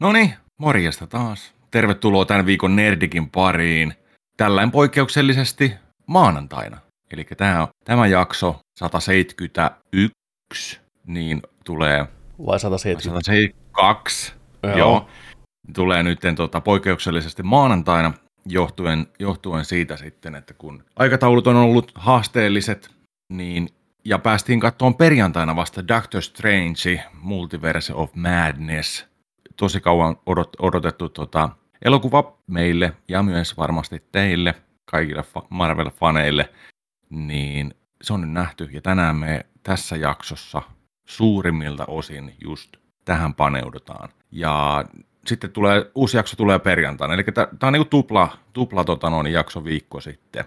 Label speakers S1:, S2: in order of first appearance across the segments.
S1: No niin, morjesta taas. Tervetuloa tämän viikon Nerdikin pariin. Tällainen poikkeuksellisesti maanantaina. Eli tämä, tämä jakso 171, niin tulee...
S2: Vai 170?
S1: 172, joo. joo. Tulee nyt tota, poikkeuksellisesti maanantaina johtuen, johtuen siitä sitten, että kun aikataulut on ollut haasteelliset, niin ja päästiin katsomaan perjantaina vasta Doctor Strange, Multiverse of Madness. Tosi kauan odot, odotettu tota, elokuva meille ja myös varmasti teille, kaikille Marvel-faneille, niin se on nyt nähty. Ja tänään me tässä jaksossa suurimmilta osin just tähän paneudutaan. Ja sitten tulee, uusi jakso tulee perjantaina, eli tämä on niin tupla, tupla tota noin, jakso viikko sitten.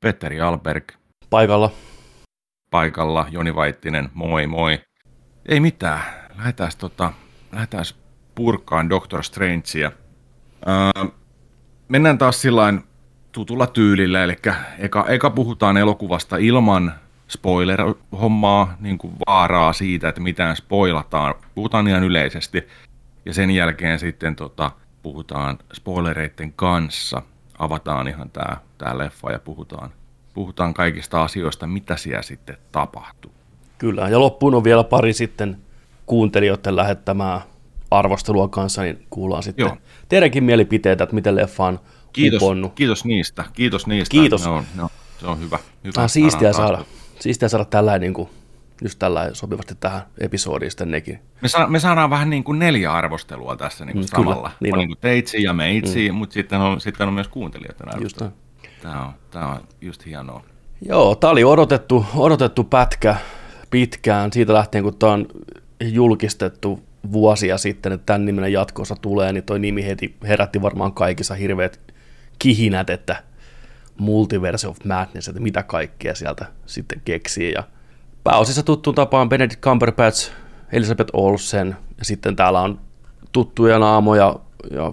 S1: Petteri Alberg.
S2: Paikalla
S1: paikalla, Joni Vaittinen, moi moi. Ei mitään, lähdetään, tota, lähdetään purkkaan Doctor Strangea. Öö, mennään taas sillain tutulla tyylillä, eli eka, eka puhutaan elokuvasta ilman spoiler-hommaa, niin kuin vaaraa siitä, että mitään spoilataan. Puhutaan ihan yleisesti. Ja sen jälkeen sitten tota, puhutaan spoilereiden kanssa. Avataan ihan tämä tää leffa ja puhutaan puhutaan kaikista asioista, mitä siellä sitten tapahtuu.
S2: Kyllä, ja loppuun on vielä pari sitten kuuntelijoiden lähettämää arvostelua kanssa, niin kuullaan sitten Joo. teidänkin mielipiteitä, että miten leffa on
S1: kiitos, uponnut. Kiitos niistä, kiitos niistä.
S2: Kiitos.
S1: Ne on, ne on, se on hyvä. hyvä
S2: on siistiä saada, siistiä saada tällainen niin kuin, just tällä sopivasti tähän episodiin sitten nekin.
S1: Me, sa- me saadaan vähän niin kuin neljä arvostelua tässä niin kuin mm, samalla. Kyllä, niin on. Niin kuin teitsi ja meitsi, mm. mutta sitten on, sitten on myös kuuntelijoiden arvostelu. Just Tämä on, tämä on just hienoa.
S2: Joo, tämä oli odotettu, odotettu pätkä pitkään siitä lähtien, kun tämä on julkistettu vuosia sitten, että tämän nimenen jatkossa tulee, niin toi nimi heti herätti varmaan kaikissa hirveät kihinät, että Multiverse of Madness, että mitä kaikkea sieltä sitten keksii. Ja pääosissa tuttuun tapaan Benedict Cumberbatch, Elizabeth Olsen, ja sitten täällä on tuttuja naamoja ja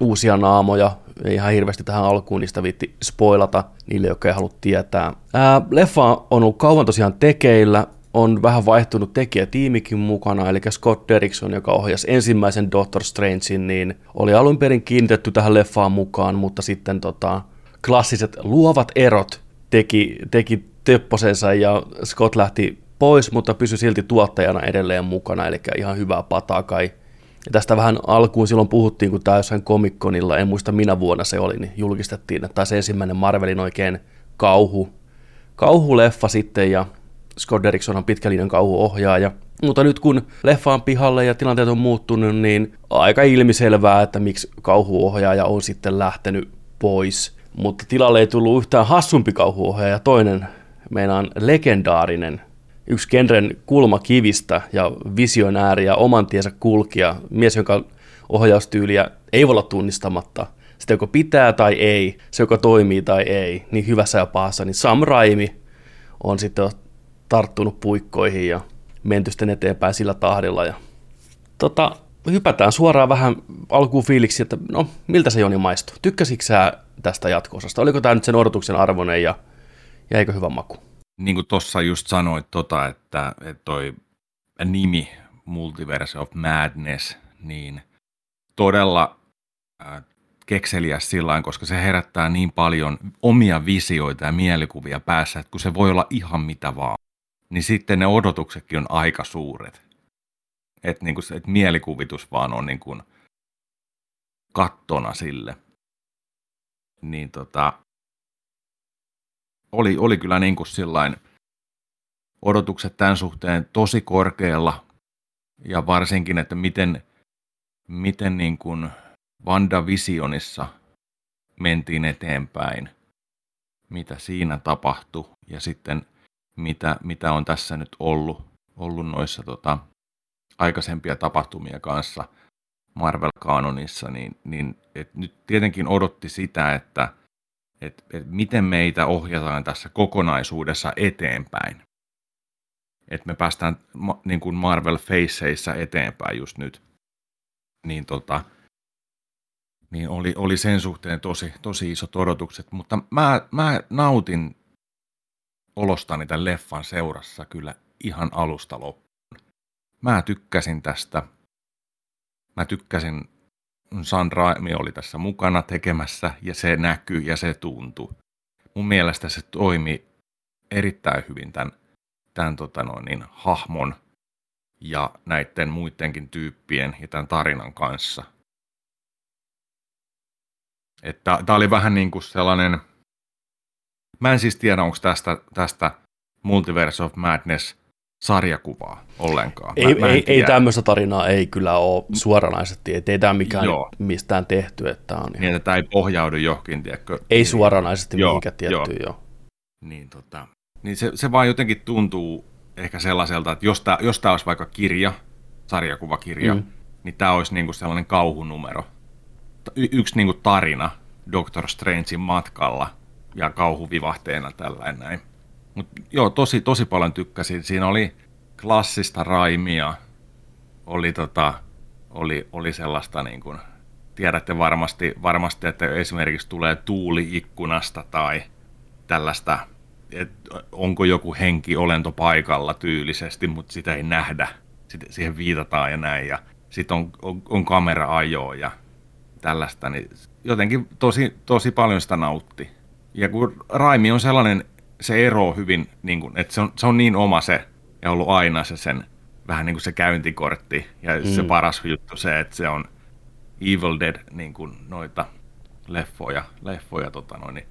S2: uusia naamoja, ei ihan hirveästi tähän alkuun niistä viitti spoilata niille, jotka ei halua tietää. Ää, leffa on ollut kauan tosiaan tekeillä, on vähän vaihtunut tekijätiimikin mukana, eli Scott Derrickson, joka ohjasi ensimmäisen Doctor Strangein, niin oli alun perin kiinnitetty tähän leffaan mukaan, mutta sitten tota, klassiset luovat erot teki, teki töpposensa ja Scott lähti pois, mutta pysyi silti tuottajana edelleen mukana, eli ihan hyvää pataa kai. Ja tästä vähän alkuun silloin puhuttiin, kun tämä jossain komikkonilla, en muista minä vuonna se oli, niin julkistettiin, että taisi ensimmäinen Marvelin oikein kauhu, kauhuleffa sitten, ja Scott Derrickson on pitkälinjan kauhuohjaaja. Mutta nyt kun leffa on pihalle ja tilanteet on muuttunut, niin aika ilmiselvää, että miksi kauhuohjaaja on sitten lähtenyt pois. Mutta tilalle ei tullut yhtään hassumpi kauhuohjaaja, toinen meinaan legendaarinen yksi genren kulmakivistä ja visionääri ja oman tiensä kulkija, mies, jonka ohjaustyyliä ei voi olla tunnistamatta. Sitä joko pitää tai ei, se joka toimii tai ei, niin hyvässä ja pahassa, niin Sam Raimi on sitten tarttunut puikkoihin ja menty sitten eteenpäin sillä tahdilla. Ja, tota, hypätään suoraan vähän alkuun fiiliksi, että no, miltä se Joni maistuu? Tykkäsitkö sä tästä jatko-osasta? Oliko tämä nyt sen odotuksen arvoinen ja jäikö hyvä maku?
S1: niin kuin tuossa just sanoit, tota, että, että toi nimi Multiverse of Madness, niin todella äh, kekseliäs sillä koska se herättää niin paljon omia visioita ja mielikuvia päässä, että kun se voi olla ihan mitä vaan, niin sitten ne odotuksetkin on aika suuret. Että niin et mielikuvitus vaan on niin kuin kattona sille. Niin tota, oli, oli kyllä niin kuin sillain odotukset tämän suhteen tosi korkealla ja varsinkin, että miten, miten niin kuin Visionissa mentiin eteenpäin, mitä siinä tapahtui ja sitten mitä, mitä on tässä nyt ollut, ollut noissa tota, aikaisempia tapahtumia kanssa Marvel-kanonissa, niin, niin et nyt tietenkin odotti sitä, että että et miten meitä ohjataan tässä kokonaisuudessa eteenpäin. Että me päästään niin kuin Marvel Faceissa eteenpäin just nyt. Niin, tota, niin oli, oli sen suhteen tosi, tosi isot odotukset, mutta mä, mä nautin olostani tämän leffan seurassa kyllä ihan alusta loppuun. Mä tykkäsin tästä. Mä tykkäsin San Raimi oli tässä mukana tekemässä ja se näkyy ja se tuntuu. Mun mielestä se toimi erittäin hyvin tämän, tämän tota noin, niin, hahmon ja näiden muidenkin tyyppien ja tämän tarinan kanssa. Tämä oli vähän niin kuin sellainen, mä en siis tiedä, onko tästä, tästä Multiverse of Madness sarjakuvaa ollenkaan.
S2: Ei, mä, ei, ei tämmöistä tarinaa ei kyllä ole suoranaisesti, että ei tämä mikään joo. mistään tehty. Että on
S1: niin, että tämä ei pohjaudu johonkin, tiedätkö?
S2: Ei niin, suoranaisesti joo, mihinkään tiettyyn, joo. joo.
S1: Niin, tota, niin se, se vaan jotenkin tuntuu ehkä sellaiselta, että jos tämä, jos tämä olisi vaikka kirja, sarjakuvakirja, mm. niin tämä olisi niinku sellainen kauhunumero. Y- yksi niinku tarina Doctor Strangein matkalla ja kauhuvivahteena tällainen näin. Mut joo, tosi, tosi paljon tykkäsin. Siinä oli klassista raimia, oli, tota, oli, oli sellaista niin kuin, tiedätte varmasti, varmasti, että esimerkiksi tulee tuuli ikkunasta tai tällaista, että onko joku henki olento paikalla tyylisesti, mutta sitä ei nähdä. Sitten siihen viitataan ja näin. Ja sitten on, on, on kamera-ajoa ja tällaista, niin jotenkin tosi, tosi paljon sitä nautti. Ja kun Raimi on sellainen se ero hyvin, niin kuin, että se on, se on niin oma se, ja ollut aina se sen, vähän niin kuin se käyntikortti, ja mm. se paras juttu se, että se on Evil Dead, niin kuin noita leffoja, leffoja tota noin, niin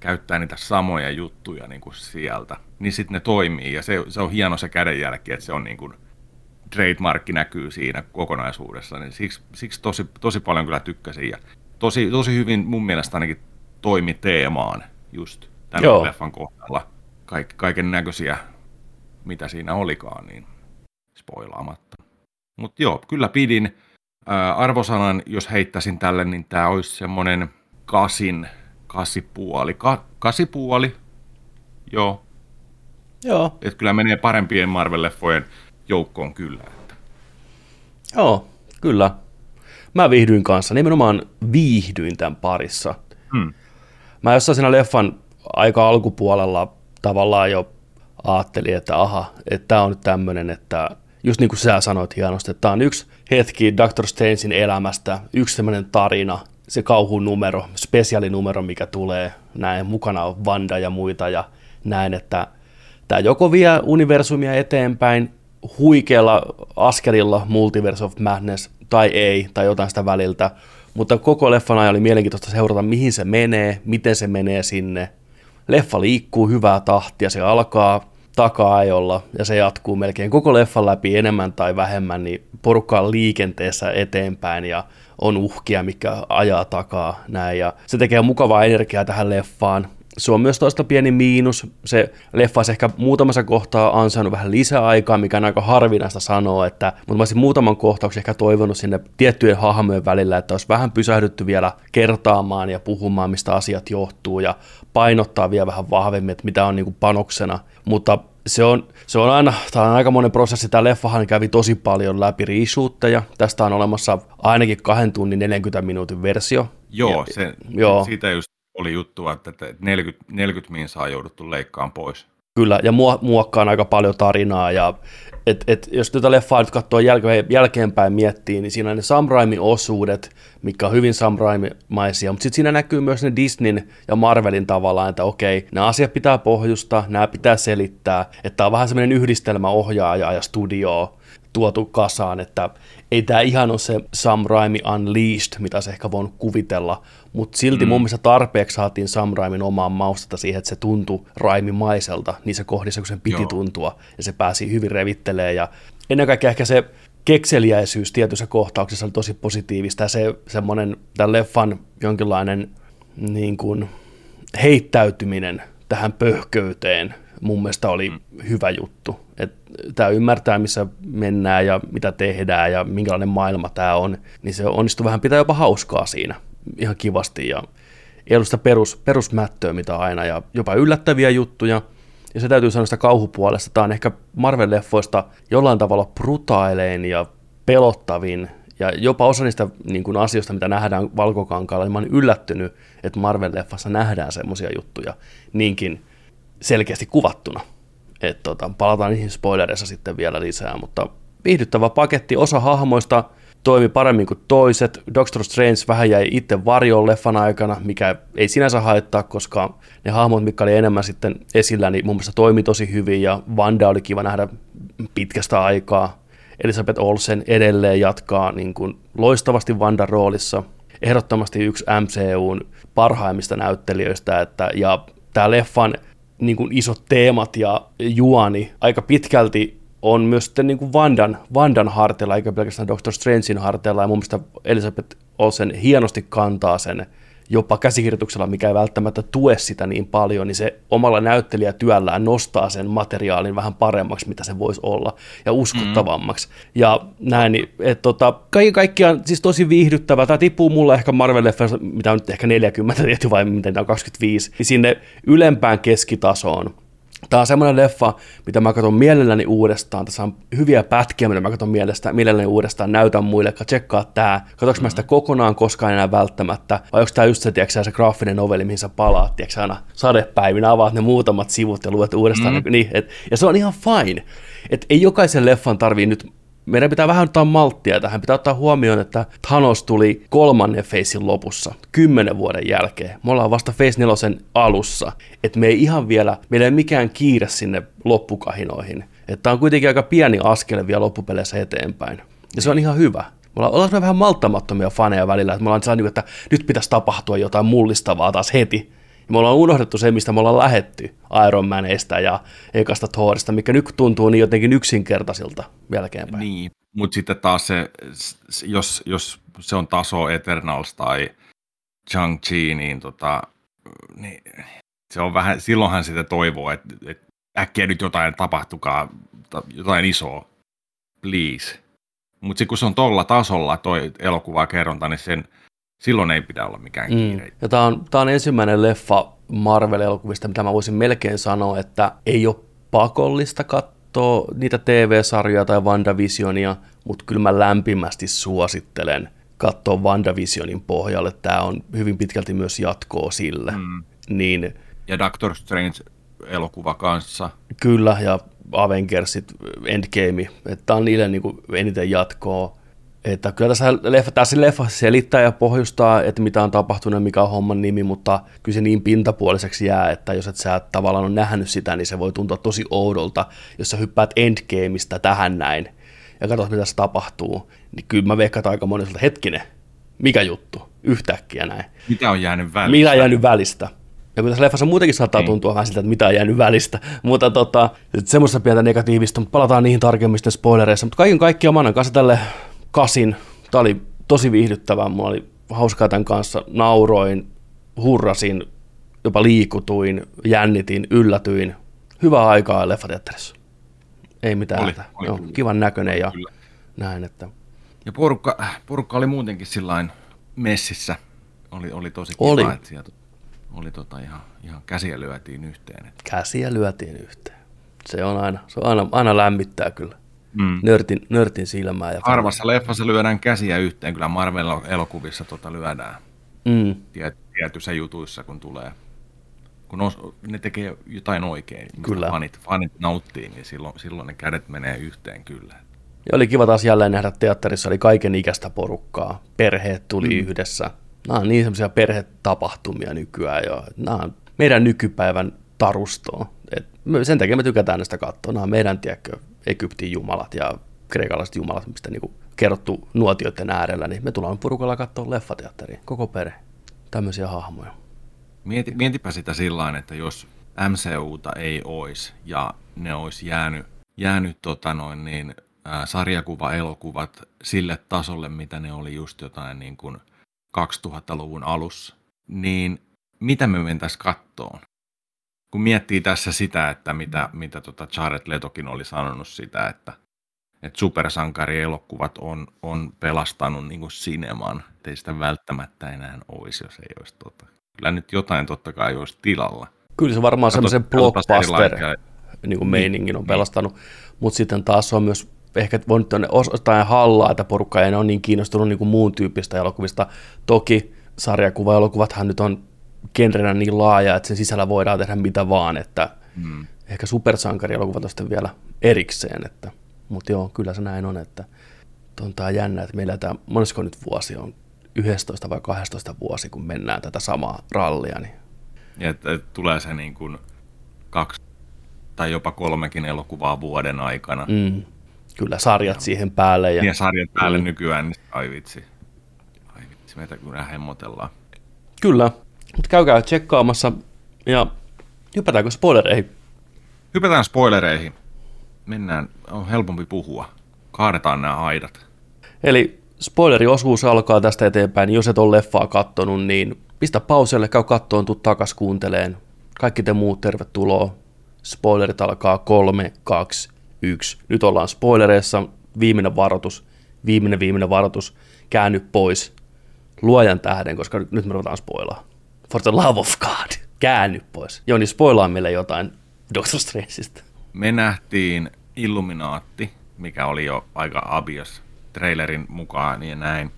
S1: käyttää niitä samoja juttuja niin kuin sieltä, niin sitten ne toimii, ja se, se on hieno se kädenjälki, että se on niin kuin, trademarkki näkyy siinä kokonaisuudessa, niin siksi, siksi tosi, tosi paljon kyllä tykkäsin, ja tosi, tosi hyvin mun mielestä ainakin toimi teemaan just tämän Joo. leffan kohdalla kaik, kaiken näköisiä, mitä siinä olikaan, niin spoilaamatta. Mutta joo, kyllä pidin. Ää, arvosanan, jos heittäisin tälle, niin tämä olisi semmoinen kasin, kasipuoli. Ka, kasipuoli, joo.
S2: Joo.
S1: Et kyllä menee parempien Marvel-leffojen joukkoon kyllä. Että.
S2: Joo, kyllä. Mä viihdyin kanssa, nimenomaan viihdyin tämän parissa. Hmm. Mä jossain siinä leffan aika alkupuolella tavallaan jo ajattelin, että aha, että tämä on nyt tämmöinen, että just niin kuin sä sanoit hienosti, että tämä on yksi hetki Dr. Strangein elämästä, yksi semmoinen tarina, se kauhun numero, spesiaalinumero, mikä tulee, näin mukana on Vanda ja muita ja näin, että tämä joko vie universumia eteenpäin huikealla askelilla Multiverse of Madness tai ei, tai jotain sitä väliltä, mutta koko leffan ajan oli mielenkiintoista seurata, mihin se menee, miten se menee sinne, leffa liikkuu hyvää tahtia, se alkaa taka-ajolla ja se jatkuu melkein koko leffan läpi enemmän tai vähemmän, niin porukka on liikenteessä eteenpäin ja on uhkia, mikä ajaa takaa näin. Ja se tekee mukavaa energiaa tähän leffaan se on myös toista pieni miinus. Se leffa olisi ehkä muutamassa kohtaa ansainnut vähän lisäaikaa, mikä on aika harvinaista sanoa, että, mutta mä olisin muutaman kohtauksen ehkä toivonut sinne tiettyjen hahmojen välillä, että olisi vähän pysähdytty vielä kertaamaan ja puhumaan, mistä asiat johtuu ja painottaa vielä vähän vahvemmin, että mitä on niin kuin panoksena. Mutta se on, se on aina, tämä on aika monen prosessi. Tämä leffahan kävi tosi paljon läpi reshootteja. Tästä on olemassa ainakin kahden tunnin 40 minuutin versio.
S1: Joo, se, joo. siitä just oli juttu, että 40, 40 minsaa jouduttu leikkaan pois.
S2: Kyllä, ja muokkaan aika paljon tarinaa, ja et, et, jos tätä leffaa nyt katsoo jälkeen, jälkeenpäin miettii, niin siinä on ne Sam Raimin osuudet, mikä on hyvin Sam Raimi-maisia, mutta sitten siinä näkyy myös ne Disneyn ja Marvelin tavallaan, että okei, nämä asiat pitää pohjusta, nämä pitää selittää, että on vähän semmoinen yhdistelmä ohjaaja ja studio tuotu kasaan, että ei tämä ihan ole se Sam Raimi Unleashed, mitä se ehkä voinut kuvitella, mutta silti mm. mun mielestä tarpeeksi saatiin Sam Raimin omaa maustetta siihen, että se tuntui Raimimaiselta niissä kohdissa, kun sen piti Joo. tuntua, ja se pääsi hyvin revittelee, ja ennen kaikkea ehkä se kekseliäisyys tietyissä kohtauksissa oli tosi positiivista, ja se semmoinen tämän leffan jonkinlainen niin kuin, heittäytyminen tähän pöhköyteen mun mielestä oli mm. hyvä juttu. Tämä ymmärtää, missä mennään ja mitä tehdään ja minkälainen maailma tämä on, niin se onnistui vähän pitää jopa hauskaa siinä ihan kivasti ja ei ollut sitä perus, perusmättöä, mitä aina, ja jopa yllättäviä juttuja. Ja se täytyy sanoa sitä kauhupuolesta. Tämä on ehkä Marvel-leffoista jollain tavalla brutailein ja pelottavin. Ja jopa osa niistä niin kuin asioista, mitä nähdään valkokankaalla, niin mä olen yllättynyt, että Marvel-leffassa nähdään semmoisia juttuja niinkin selkeästi kuvattuna. Et tota, palataan niihin spoilerissa sitten vielä lisää, mutta viihdyttävä paketti. Osa hahmoista toimi paremmin kuin toiset. Doctor Strange vähän jäi itse varjoon leffan aikana, mikä ei sinänsä haittaa, koska ne hahmot, mitkä oli enemmän sitten esillä, niin mun mielestä toimi tosi hyvin ja Vanda oli kiva nähdä pitkästä aikaa. Elisabeth Olsen edelleen jatkaa niin kuin loistavasti Vandan roolissa. Ehdottomasti yksi MCUn parhaimmista näyttelijöistä, että, ja tämä leffan niin kuin isot teemat ja juoni aika pitkälti on myös sitten niin kuin Vandan, Vandan harteilla, eikä pelkästään Doctor Strangein harteilla, ja mun mielestä Elisabeth Olsen hienosti kantaa sen jopa käsikirjoituksella, mikä ei välttämättä tue sitä niin paljon, niin se omalla näyttelijätyöllään nostaa sen materiaalin vähän paremmaksi, mitä se voisi olla, ja uskottavammaksi. Mm. Ja näin, niin, että tota, kaiken kaikkiaan siis tosi viihdyttävä. Tämä tippuu mulle ehkä marvel mitä on nyt ehkä 40 tietty vai miten tämä on 25, niin sinne ylempään keskitasoon Tämä on semmoinen leffa, mitä mä katson mielelläni uudestaan. Tässä on hyviä pätkiä, mitä mä katson mielestä, mielelläni uudestaan. Näytän muille, että tsekkaa tämä. Katsoinko mä sitä mm. kokonaan koskaan enää välttämättä? Vai onko tämä just se, tiiäksä, se graafinen novelli, mihin sä palaat, tiiäksä, aina sadepäivinä, avaat ne muutamat sivut ja luet uudestaan. Mm. Niin, et, ja se on ihan fine. Et ei jokaisen leffan tarvii nyt meidän pitää vähän ottaa malttia tähän. Pitää ottaa huomioon, että Thanos tuli kolmannen Facein lopussa, kymmenen vuoden jälkeen. Me ollaan vasta Face 4 alussa. Että me ei ihan vielä, meillä ei mikään kiire sinne loppukahinoihin. Että on kuitenkin aika pieni askel vielä loppupeleissä eteenpäin. Ja se on ihan hyvä. Me ollaan, ollaan vähän malttamattomia faneja välillä, että me ollaan saanut, että nyt pitäisi tapahtua jotain mullistavaa taas heti. Ja me ollaan unohdettu se, mistä me ollaan lähetty Iron Manista ja ekasta Thorista, mikä nyt tuntuu niin jotenkin yksinkertaisilta jälkeenpäin.
S1: Niin, mutta sitten taas se, jos, jos se on taso Eternals tai Chang-Chi, niin, tota, niin se on vähän, silloinhan sitä toivoo, että, että äkkiä nyt jotain tapahtukaa, jotain isoa, please. Mutta kun se on tuolla tasolla toi elokuvakerronta, niin sen, silloin ei pidä olla mikään mm. kiire.
S2: Ja tämä on, tää on ensimmäinen leffa Marvel-elokuvista, mitä mä voisin melkein sanoa, että ei ole pakollista katsoa niitä TV-sarjoja tai WandaVisionia, mutta kyllä mä lämpimästi suosittelen katsoa WandaVisionin pohjalle. Tämä on hyvin pitkälti myös jatkoa sille. Mm. Niin,
S1: ja Doctor Strange elokuva kanssa.
S2: Kyllä, ja Avengersit, Endgame, että on niille niin eniten jatkoa. Että kyllä tässä, leffa, tässä leffa selittää ja pohjustaa, että mitä on tapahtunut ja mikä on homman nimi, mutta kyllä se niin pintapuoliseksi jää, että jos et sä tavallaan on nähnyt sitä, niin se voi tuntua tosi oudolta, jos sä hyppäät Endgameista tähän näin ja katsot, mitä se tapahtuu, niin kyllä mä veikkaan aika monelta hetkinen, mikä juttu, yhtäkkiä näin.
S1: Mitä on jäänyt välistä?
S2: Mitä on jäänyt välistä? Ja kun tässä leffassa muutenkin saattaa niin. tuntua vähän siltä, että mitä on jäänyt välistä. Mutta tota, semmoista pientä negatiivista, mutta palataan niihin tarkemmin sitten spoilereissa. Mutta kaiken kaikkiaan mä annan kanssa tälle kasin. Tämä oli tosi viihdyttävää, mulla oli hauskaa tämän kanssa, nauroin, hurrasin, jopa liikutuin, jännitin, yllätyin. Hyvää aikaa leffateatterissa. Ei mitään. Oli, oli, Joo, kivan näköinen ja kyllä. näin. Että...
S1: Ja porukka, porukka oli muutenkin sillain messissä. Oli, oli tosi kiva, oli. että sieltä oli tota ihan, ihan käsiä lyötiin yhteen.
S2: Käsiä lyötiin yhteen. Se on aina, se on aina, aina lämmittää kyllä mm. nörtin, nörtin silmää. Ja
S1: Harvassa leffassa lyödään käsiä yhteen, kyllä Marvel-elokuvissa tota lyödään mm. Tiet, tietyissä jutuissa, kun tulee. Kun os, ne tekee jotain oikein, kyllä. Fanit, fanit nauttii, niin silloin, silloin ne kädet menee yhteen kyllä.
S2: Ja oli kiva taas jälleen nähdä teatterissa, oli kaiken ikäistä porukkaa, perheet tuli mm. yhdessä. Nämä on niin semmoisia perhetapahtumia nykyään jo. Nämä on meidän nykypäivän tarustoa. Et sen takia me tykätään näistä katsoa. Nämä meidän, tiedätkö, Egyptin jumalat ja kreikalaiset jumalat, mistä niin kerrottu nuotioiden äärellä, niin me tullaan porukalla katsoa leffateatteriin, koko perhe. Tämmöisiä hahmoja.
S1: Mieti, mietipä sitä sillä että jos MCUta ei olisi ja ne olisi jäänyt, jäänyt tota noin niin, ää, sarjakuva-elokuvat sille tasolle, mitä ne oli just jotain niin kuin 2000-luvun alussa, niin mitä me mentäisiin kattoon? Kun miettii tässä sitä, että mitä, mitä tota Jared Letokin oli sanonut sitä, että, että supersankarielokuvat on, on pelastanut niin kuin sineman, ei sitä välttämättä enää olisi, jos ei olisi tota. Kyllä nyt jotain totta kai olisi tilalla.
S2: Kyllä se varmaan semmoisen blockbuster niin kuin meiningin on niin. pelastanut, mutta sitten taas on myös ehkä voinut ostaa hallaa, että porukka ei ole niin kiinnostunut niin kuin muun tyyppistä elokuvista. Toki sarjakuva-elokuvathan nyt on genrenä niin laaja, että sen sisällä voidaan tehdä mitä vaan, että mm. ehkä supersankarielokuvat on sitten vielä erikseen, että, mutta joo, kyllä se näin on, että on tää jännä, että meillä tämä, monesko nyt vuosi on, 11 vai 12 vuosi, kun mennään tätä samaa rallia. Niin...
S1: Ja että tulee se niin kuin kaksi tai jopa kolmekin elokuvaa vuoden aikana.
S2: Mm. Kyllä, sarjat ja, siihen päälle.
S1: Ja, ja sarjat päälle mm. nykyään, niin ai vitsi. Ai vitsi, meitä kyllä hemmotellaan.
S2: Kyllä, mutta käykää tsekkaamassa ja hypätäänkö spoilereihin?
S1: Hypätään spoilereihin. Mennään, on helpompi puhua. Kaadetaan nämä aidat.
S2: Eli spoileriosuus alkaa tästä eteenpäin. Jos et ole leffaa kattonut, niin pistä pauselle, käy kattoon, tuu takas kuunteleen. Kaikki te muut, tervetuloa. Spoilerit alkaa 3, 2, 1. Nyt ollaan spoilereissa. Viimeinen varoitus, viimeinen viimeinen varoitus. Käänny pois. Luojan tähden, koska nyt me ruvetaan spoilaa. For the love of God. Käänny pois. Joni, spoilaa meille jotain Doctor Strangeista.
S1: Me nähtiin Illuminaatti, mikä oli jo aika abias trailerin mukaan ja näin,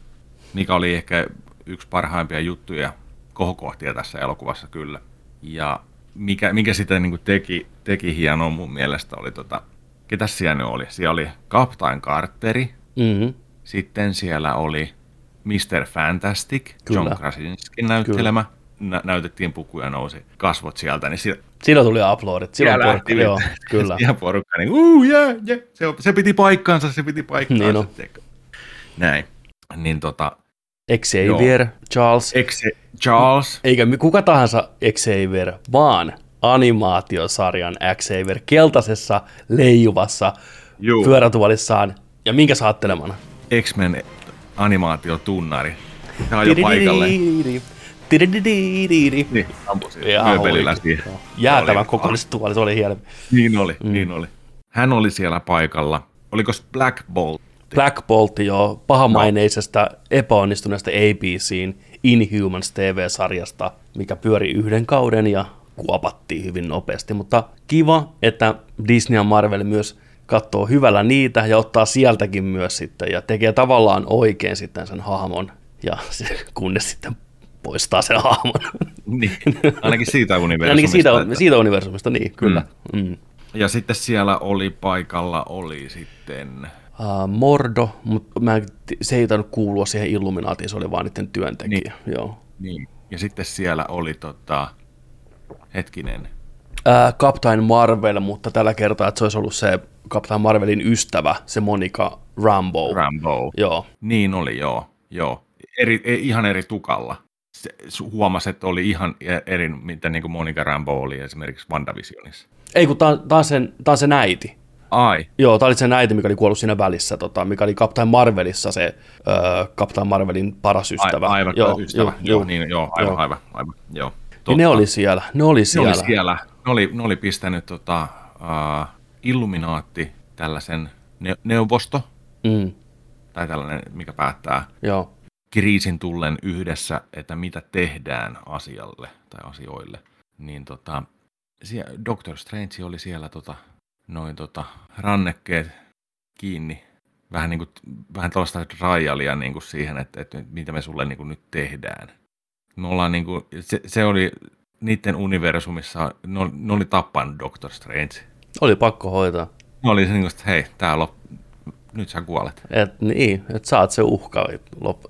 S1: mikä oli ehkä yksi parhaimpia juttuja, kohokohtia tässä elokuvassa kyllä. Ja mikä, mikä sitä niin teki, teki hienoa mun mielestä oli, tota, ketä siellä oli? Siellä oli Captain Carteri, mm-hmm. sitten siellä oli Mr. Fantastic, Kyllä. John Krasinskin näyttelemä. Nä- näytettiin pukuja nousi kasvot sieltä, niin siellä,
S2: Siinä tuli uploadit, silloin porukka, joo, kyllä.
S1: Ihan porukka, niin uu, yeah, yeah. Se, se, piti paikkaansa, se piti paikkaansa. Niin no. Näin. Niin tota,
S2: Xavier, joo. Charles.
S1: Ex- Charles.
S2: Eikä kuka tahansa Xavier, vaan animaatiosarjan Xavier keltaisessa leijuvassa Juu. pyörätuolissaan. Ja minkä saattelemana?
S1: X-Men animaatiotunnari. Tämä on jo paikalle. Niin, ampusin mööpelillä siihen.
S2: Jäätävän kokoiset tuoli, se oli hieno.
S1: Niin oli, mm. niin oli. Hän oli siellä paikalla. Oliko Black Bolt?
S2: Black Bolt, jo pahamaineisesta, no. epäonnistuneesta ABCin Inhumans TV-sarjasta, mikä pyöri yhden kauden ja kuopattiin hyvin nopeasti, mutta kiva, että Disney ja Marvel myös katsoo hyvällä niitä ja ottaa sieltäkin myös sitten ja tekee tavallaan oikein sitten sen hahmon ja se, kunnes sitten poistaa sen hahmon.
S1: Niin, ainakin siitä universumista.
S2: ainakin siitä, että... siitä universumista, niin, kyllä. Mm. Mm.
S1: Ja sitten siellä oli paikalla, oli sitten
S2: uh, Mordo, mutta mä, se ei tainnut kuulua siihen Illuminaatiin, se oli vaan niiden työntekijä. Niin. Joo.
S1: niin. Ja sitten siellä oli tota, hetkinen.
S2: Uh, Captain Marvel, mutta tällä kertaa, että se olisi ollut se Captain Marvelin ystävä, se Monica Rambo.
S1: Rambo.
S2: Joo.
S1: Niin oli, joo. joo. Eri, ihan eri tukalla. Se, huomasi, että oli ihan e- eri, mitä niin kuin Monica Rambo oli esimerkiksi WandaVisionissa.
S2: Ei, kun tämä on, sen, on sen äiti.
S1: Ai.
S2: Joo, tämä oli se äiti, mikä oli kuollut siinä välissä, tota, mikä oli Captain Marvelissa se äh, Captain Marvelin paras ystävä.
S1: A, aivan, joo, ystävä. Joo, joo, niin, joo, aivan, joo. aivan, aivan, joo.
S2: Niin ne oli siellä, ne oli siellä.
S1: Ne oli siellä. Ne oli, ne oli pistänyt tota, uh, Illuminaatti, tällaisen ne- neuvosto, mm. tai tällainen, mikä päättää
S2: joo.
S1: Kriisin tullen yhdessä, että mitä tehdään asialle tai asioille. Niin tota, siellä, Doctor Strange oli siellä tota, noin tota, rannekkeet kiinni. Vähän, niin kuin, vähän tällaista rajalia niin kuin siihen, että, että mitä me sulle niin kuin nyt tehdään. Me ollaan niin kuin, se, se oli niiden universumissa, ne oli, ne oli tappanut Doctor Strange.
S2: Oli pakko hoitaa.
S1: Ne oli se niin kuin, että hei, tää lop, nyt sä kuolet.
S2: Et, niin, että saat se uhka.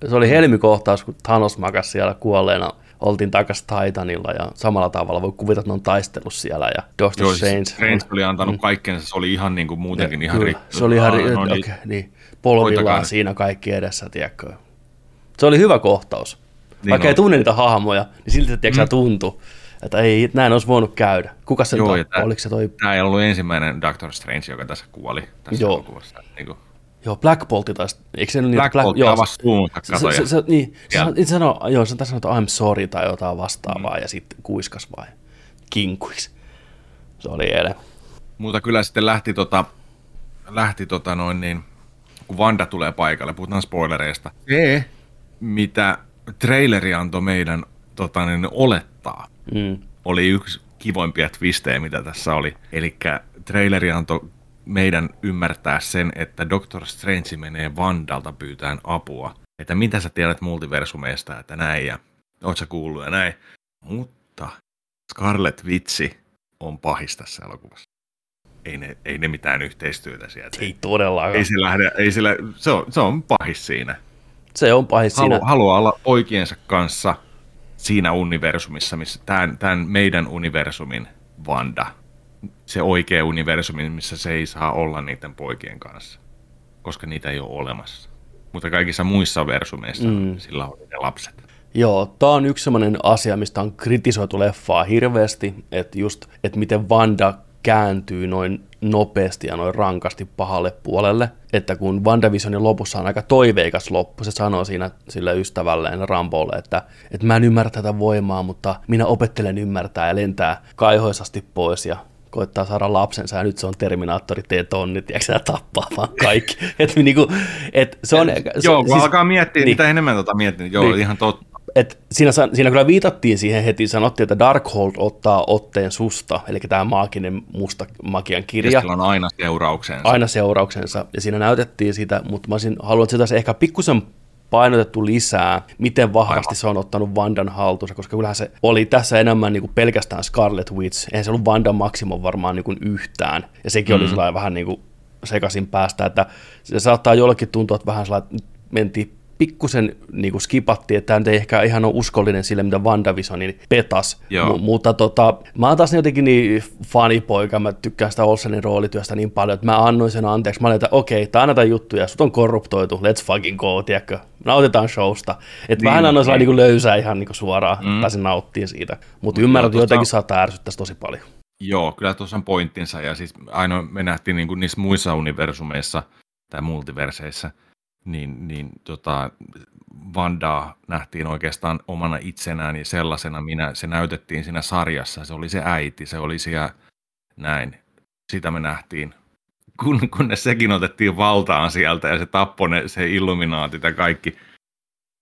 S2: Se oli helmikohtaus, kun Thanos makasi siellä kuolleena oltiin takaisin Titanilla ja samalla tavalla voi kuvitella, että ne on taistellut siellä ja Doctor Joo,
S1: Strange. Strange oli antanut mm. kaikkensa, se oli ihan niin kuin muutenkin ja, ihan
S2: kyllä, rikki. Se oli ihan rikki, no, niin, okay, niin, polvillaan siinä kaikki edessä, tiedätkö. Se oli hyvä kohtaus. Niin Vaikka on. ei tunne niitä hahmoja, niin silti se tiedätkö, mm. tuntui, että ei, näin olisi voinut käydä. Kuka se Joo,
S1: toi, oliko se toi? Tämä ei ollut ensimmäinen Doctor Strange, joka tässä kuoli tässä Joo. elokuvassa. Niin kuin
S2: Joo, Black Bolt taisi, eikö se
S1: niin, Black, Black Bolt avasi suunta,
S2: se, se, se, niin, se, se, sano, joo, se tässä sanoi, I'm sorry tai jotain vastaavaa, mm. ja sitten kuiskas vai kinkuis. Se oli eilen.
S1: Mutta kyllä sitten lähti, tota, lähti tota noin niin, kun Vanda tulee paikalle, puhutaan spoilereista. Se, mitä traileri antoi meidän tota, niin, olettaa, mm. oli yksi kivoimpia twistejä, mitä tässä oli. Eli traileri antoi meidän ymmärtää sen, että Doctor Strange menee Vandalta pyytään apua. Että mitä sä tiedät multiversumeista, että näin ja oot sä kuullut ja näin. Mutta Scarlet Vitsi on pahis tässä elokuvassa. ei ne, ei ne mitään yhteistyötä sieltä.
S2: Ei todellakaan.
S1: Ei se lähde, ei sillä, se, on, se on pahis siinä.
S2: Se on pahis
S1: Halu,
S2: siinä.
S1: Haluaa olla poikiensa kanssa siinä universumissa, missä tämän, tämän meidän universumin Vanda, se oikea universumi, missä se ei saa olla niiden poikien kanssa, koska niitä ei ole olemassa. Mutta kaikissa muissa versumeissa mm. sillä on ne lapset.
S2: Joo, tämä on yksi sellainen asia, mistä on kritisoitu leffaa hirveästi, että just, että miten Vanda kääntyy noin nopeasti ja noin rankasti pahalle puolelle, että kun WandaVisionin lopussa on aika toiveikas loppu, se sanoo siinä sille ystävälleen Rambolle, että, että mä en ymmärrä tätä voimaa, mutta minä opettelen ymmärtää ja lentää kaihoisasti pois ja koittaa saada lapsensa ja nyt se on Terminaattori T-tonni, tiedätkö, ja tappaa vaan kaikki. et, niinku, et se on,
S1: joo, kun siis, alkaa miettiä, niin, mitä enemmän tota miettiä, niin joo, niin, ihan totta
S2: et siinä, siinä kyllä viitattiin siihen heti, sanottiin, että Darkhold ottaa otteen susta, eli tämä maaginen musta magian kirja. Ja
S1: on aina seurauksensa.
S2: Aina seurauksensa, ja siinä näytettiin sitä, mutta mä olisin halunnut sitä ehkä pikkusen painotettu lisää, miten vahvasti Aivan. se on ottanut Vandan haltuunsa, koska kyllähän se oli tässä enemmän niin kuin pelkästään Scarlet Witch. Eihän se ollut Vandan Maximum varmaan niin kuin yhtään. Ja sekin mm. oli sellainen vähän niin kuin sekaisin päästä, että se saattaa jollekin tuntua, että vähän sellainen, että mentiin pikkusen niin kuin skipattiin, että tämä ei ehkä ihan ole uskollinen sille, mitä WandaVisionin petas. M- mutta tota, mä oon taas jotenkin niin fanipoika, mä tykkään sitä Olsenin roolityöstä niin paljon, että mä annoin sen anteeksi. Mä olin, että okei, tää on näitä juttuja, sut on korruptoitu, let's fucking go, tiedätkö? Nautitaan showsta. Että niin, vähän annoin niin. niin löysää ihan niin kuin suoraan, mm. pääsin nauttiin siitä. Mutta ymmärrän, että jotenkin saattaa ärsyttää tosi paljon.
S1: Joo, kyllä tuossa on pointtinsa, ja siis ainoa me nähtiin niin kuin niissä muissa universumeissa tai multiverseissa – niin, niin tota, Vandaa nähtiin oikeastaan omana itsenään ja sellaisena minä, se näytettiin siinä sarjassa. Se oli se äiti, se oli siellä näin. Sitä me nähtiin. Kun, kunnes sekin otettiin valtaan sieltä ja se tappoi ne, se illuminaatit ja kaikki.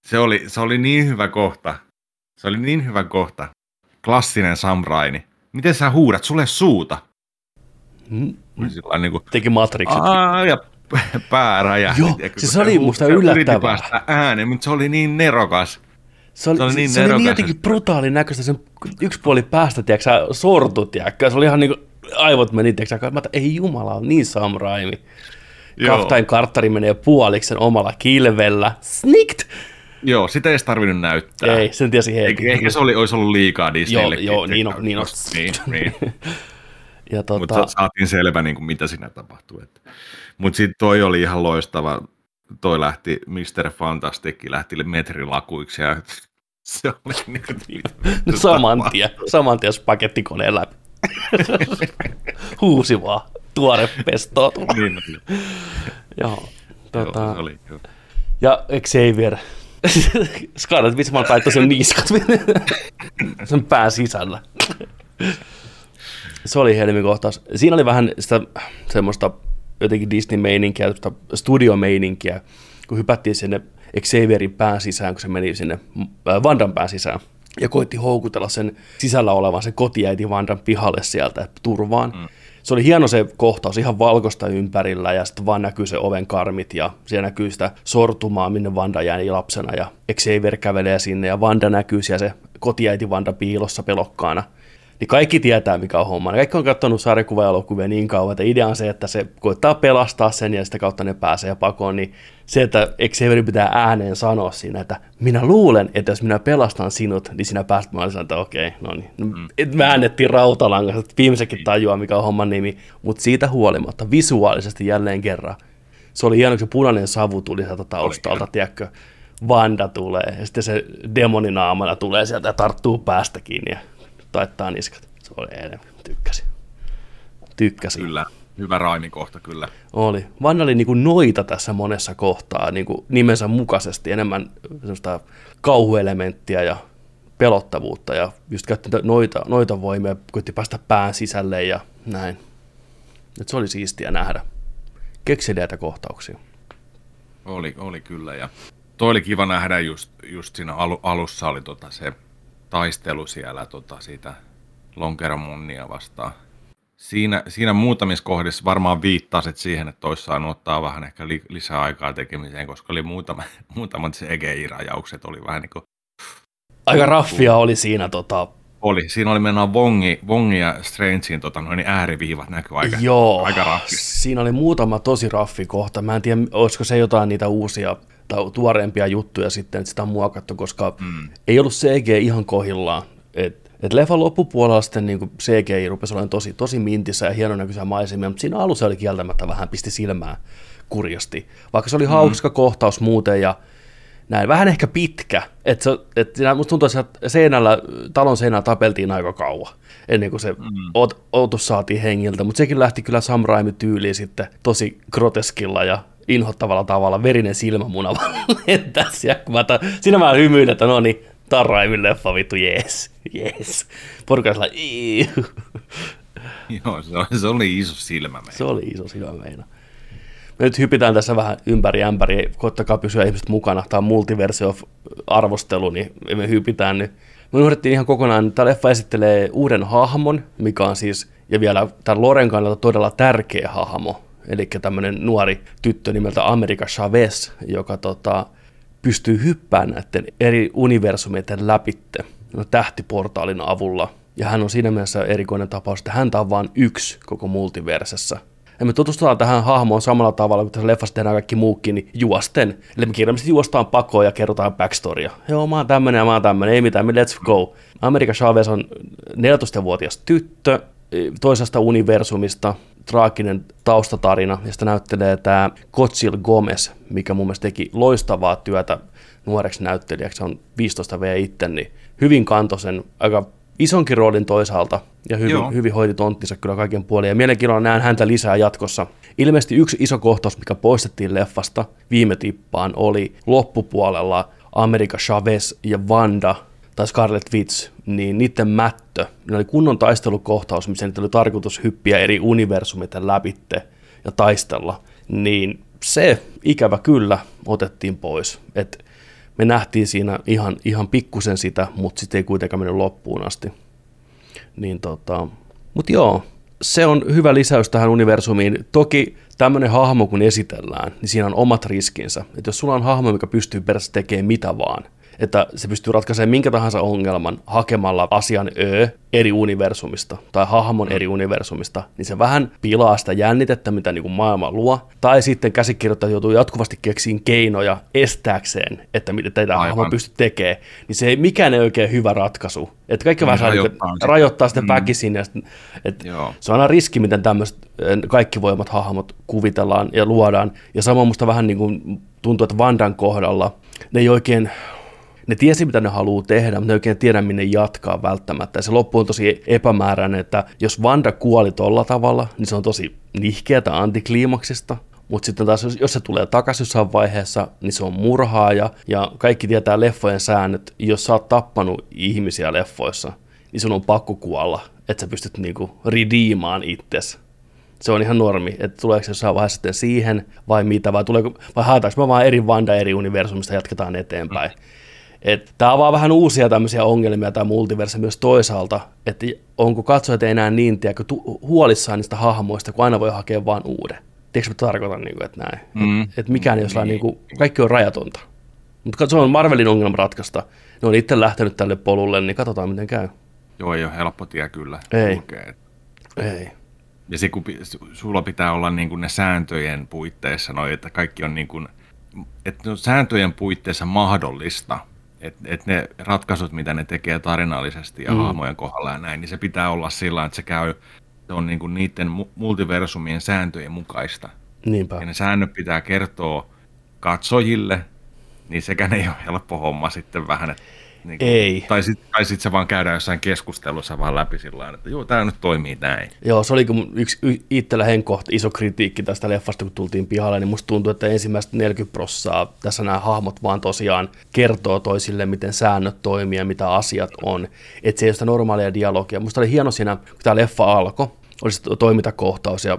S1: Se oli, se oli niin hyvä kohta. Se oli niin hyvä kohta. Klassinen Sam Raimi. Miten sä huudat? Sulle suuta.
S2: Mm. Niin kuin, Teki Matrixit. Aa,
S1: ja pää räjähti.
S2: Joo, siis se oli musta yllättävää. päästä
S1: ääneen, mutta se oli niin nerokas.
S2: Se oli, se oli niin, se oli niin jotenkin brutaalin näköistä, sen yksi puoli päästä, tiedätkö, sortu, tiedätkö, se oli ihan niin kuin, aivot meni, tiedätkö, mä ei jumala, on niin Sam Raimi. Kaftain Carteri menee puoliksi sen omalla kilvellä. Snikt!
S1: Joo, sitä ei edes tarvinnut näyttää.
S2: Ei, sen tiesi heti.
S1: Ehkä se oli, olisi ollut liikaa Disneylle.
S2: Joo, joo niin on. Niin, on.
S1: niin, niin. ja tota... Mutta saatiin selvä, niin kuin, mitä siinä tapahtui. Että. Mutta sitten toi oli ihan loistava. Toi lähti, Mr. Fantastic lähti metrilakuiksi ja se oli niin kuin,
S2: no, saman tien, saman tien pakettikoneen läpi. Huusi vaan, tuore pestoa niin, niin. Joo, tota, Joo, oli, jo. Ja Xavier, Scarlet Witch taittoi sen niskat sen pään sisällä. Se oli helmikohtaus. Siinä oli vähän sitä semmoista jotenkin Disney-meininkiä, studio-meininkiä, kun hypättiin sinne Xavierin pään sisään, kun se meni sinne äh, Vandan pään sisään ja koitti houkutella sen sisällä olevan se kotiäiti Vandan pihalle sieltä turvaan. Mm. Se oli hieno se kohtaus, ihan valkoista ympärillä ja sitten vaan näkyy se oven karmit ja siellä näkyy sitä sortumaa, minne Vanda jäi lapsena ja Xavier kävelee sinne ja Vanda näkyy siellä se kotiäiti Vanda piilossa pelokkaana niin kaikki tietää, mikä on homma. Kaikki on katsonut sarjakuva-elokuvia niin kauan, että idea on se, että se koittaa pelastaa sen ja sitä kautta ne pääsee pakoon, niin se, että Xavier pitää ääneen sanoa siinä, että minä luulen, että jos minä pelastan sinut, niin sinä pääst mä olisin, että okei, okay, no niin. No, mm. Väännettiin rautalangasta, että viimeisenkin tajua, mikä on homman nimi, mutta siitä huolimatta, visuaalisesti jälleen kerran, se oli hieno, kun se punainen savu tuli sieltä taustalta, tiedätkö, Vanda tulee, ja sitten se demoninaamana tulee sieltä ja tarttuu päästä kiinni, ja taittaa niskat. Se oli enemmän. Tykkäsin. Tykkäsin.
S1: Kyllä. Hyvä raimikohta kyllä.
S2: Oli. Vanna oli niin kuin noita tässä monessa kohtaa niin kuin nimensä mukaisesti. Enemmän sellaista kauhuelementtiä ja pelottavuutta ja just käytti noita, noita voimia, koitti päästä pään sisälle ja näin. Et se oli siistiä nähdä. Kekseliäitä kohtauksia.
S1: Oli, oli kyllä ja toi oli kiva nähdä just, just siinä alu, alussa oli tota se taistelu siellä tota, siitä lonkeromunnia vastaan. Siinä, siinä muutamissa kohdissa varmaan viittasit siihen, että olisi saanut ottaa vähän ehkä li, lisää aikaa tekemiseen, koska oli muutama, muutamat CGI-rajaukset oli vähän niin kuin...
S2: Aika raffia oli siinä tota,
S1: Oli. Siinä oli mennään Vongi, Vongi ja Strangein tota, noin ääriviivat näkyy aika,
S2: Joo,
S1: aika raffi.
S2: siinä oli muutama tosi raffi kohta. Mä en tiedä, olisiko se jotain niitä uusia tai tuoreempia juttuja sitten, että sitä on muokattu, koska mm. ei ollut CG ihan kohillaan. Et, et leffan loppupuolella sitten niin CGI rupesi olemaan tosi, tosi mintissä ja hienonäköisiä maisemia, mutta siinä alussa oli kieltämättä vähän pisti silmää kurjasti. Vaikka se oli mm. hauska kohtaus muuten ja näin, vähän ehkä pitkä. Että se, et musta tuntuu, että seinällä, talon seinällä tapeltiin aika kauan ennen kuin se mm. otus saatiin hengiltä, mutta sekin lähti kyllä Sam Raimi-tyyliin sitten tosi groteskilla ja inhottavalla tavalla, verinen silmämuna vaan lentää siellä. siinä mä hymyin, että no niin, Tarraimin leffa vittu, jees, jees. Porukalla
S1: Joo, se oli, se oli iso silmä meina.
S2: Se oli iso silmä meina. Me nyt hypitään tässä vähän ympäri ämpäri, koittakaa pysyä ihmiset mukana. Tämä on multiverse of arvostelu, niin me hypitään nyt. Me unohdettiin ihan kokonaan, tämä leffa esittelee uuden hahmon, mikä on siis, ja vielä tämän Loren kannalta todella tärkeä hahmo, eli tämmöinen nuori tyttö nimeltä Amerika Chavez, joka tota, pystyy hyppään näiden eri universumeiden läpitte no, tähtiportaalin avulla. Ja hän on siinä mielessä erikoinen tapaus, että häntä on vain yksi koko multiversessä. Ja me tutustutaan tähän hahmoon samalla tavalla, kun tässä leffassa tehdään kaikki muukin, niin juosten. Eli me kirjallisesti juostaan pakoon ja kerrotaan backstorya. Joo, mä oon tämmönen ja mä oon tämmönen, ei mitään, me let's go. Amerika Chavez on 14-vuotias tyttö toisesta universumista, traaginen taustatarina, ja sitä näyttelee tämä Kotsil Gomez, mikä mun mielestä teki loistavaa työtä nuoreksi näyttelijäksi, se on 15 V itse, niin hyvin kantoi sen aika isonkin roolin toisaalta, ja hyvin, hyvin hoiti tonttinsa kyllä kaiken puolin, ja mielenkiinnolla näen häntä lisää jatkossa. Ilmeisesti yksi iso kohtaus, mikä poistettiin leffasta viime tippaan, oli loppupuolella Amerika Chavez ja Vanda tai Scarlet Witch, niin niiden mättö, ne oli kunnon taistelukohtaus, missä niitä oli tarkoitus hyppiä eri universumiten läpitte ja taistella, niin se ikävä kyllä otettiin pois. Et me nähtiin siinä ihan, ihan pikkusen sitä, mutta sitten ei kuitenkaan mennyt loppuun asti. Niin tota, mutta joo, se on hyvä lisäys tähän universumiin. Toki tämmöinen hahmo kun esitellään, niin siinä on omat riskinsä. Että jos sulla on hahmo, mikä pystyy perässä tekemään mitä vaan, että se pystyy ratkaisemaan minkä tahansa ongelman hakemalla asian ö eri universumista tai hahmon eri universumista, niin se vähän pilaa sitä jännitettä, mitä niin kuin maailma luo. Tai sitten käsikirjoittaja joutuu jatkuvasti keksiin keinoja estääkseen, että mitä tätä hahmo pystyy tekemään. Niin se ei mikään ei oikein hyvä ratkaisu. Että kaikki vähän niin rajoittaa, sitä. rajoittaa sitä mm. väkisin. Ja se on aina riski, miten tämmöiset kaikki voimat hahmot kuvitellaan ja luodaan. Ja sama musta vähän niin kuin tuntuu, että Vandan kohdalla ne ei oikein ne tiesi, mitä ne haluaa tehdä, mutta ne ei oikein tiedä, minne jatkaa välttämättä. Ja se loppu on tosi epämääräinen, että jos Vanda kuoli tolla tavalla, niin se on tosi nihkeätä antikliimaksista. Mutta sitten taas, jos se tulee takaisin jossain vaiheessa, niin se on murhaaja. Ja kaikki tietää leffojen säännöt. Jos sä oot tappanut ihmisiä leffoissa, niin sun on pakko kuolla, että sä pystyt niinku redeemaan itsesi se on ihan normi, että tuleeko se jossain vaiheessa sitten siihen vai mitä, vai, tuleeko, vai haetaanko me vaan eri Vanda eri universumista jatketaan eteenpäin. Mm. Tämä avaa vähän uusia tämmöisiä ongelmia tämä multiverse myös toisaalta, että onko katsojat enää niin tiedäkö, huolissaan niistä hahmoista, kun aina voi hakea vain uuden. Tiedätkö, mitä tarkoitan, niin kuin, että näin? Mm. Että et mikään ei niin. niin kuin, kaikki on rajatonta. Mutta se on Marvelin ongelma ratkaista. Ne on itse lähtenyt tälle polulle, niin katsotaan miten käy.
S1: Joo, ei ole helppo tie kyllä.
S2: Ei. Ei.
S1: Ja se, kun sulla pitää olla niin kuin ne sääntöjen puitteissa, no, että kaikki on niin kuin, että no, sääntöjen puitteissa mahdollista – että et ne ratkaisut, mitä ne tekee tarinallisesti ja mm. hahmojen kohdalla ja näin, niin se pitää olla sillä että se käy, se on niinku niiden multiversumien sääntöjen mukaista.
S2: Niinpä.
S1: Ja ne säännöt pitää kertoa katsojille, niin sekään ei ole helppo homma sitten vähän, että niin kuin,
S2: ei.
S1: Tai sitten tai sit se vaan käydään jossain keskustelussa vaan läpi sillä että joo, tämä nyt toimii näin.
S2: Joo, se oli yksi itsellä henkkohta iso kritiikki tästä leffasta, kun tultiin pihalle, niin musta tuntuu, että ensimmäistä 40 prossaa tässä nämä hahmot vaan tosiaan kertoo toisille, miten säännöt toimii ja mitä asiat on. Että se ei ole sitä normaalia dialogia. Musta oli hieno siinä, kun tämä leffa alkoi, oli se toimintakohtaus ja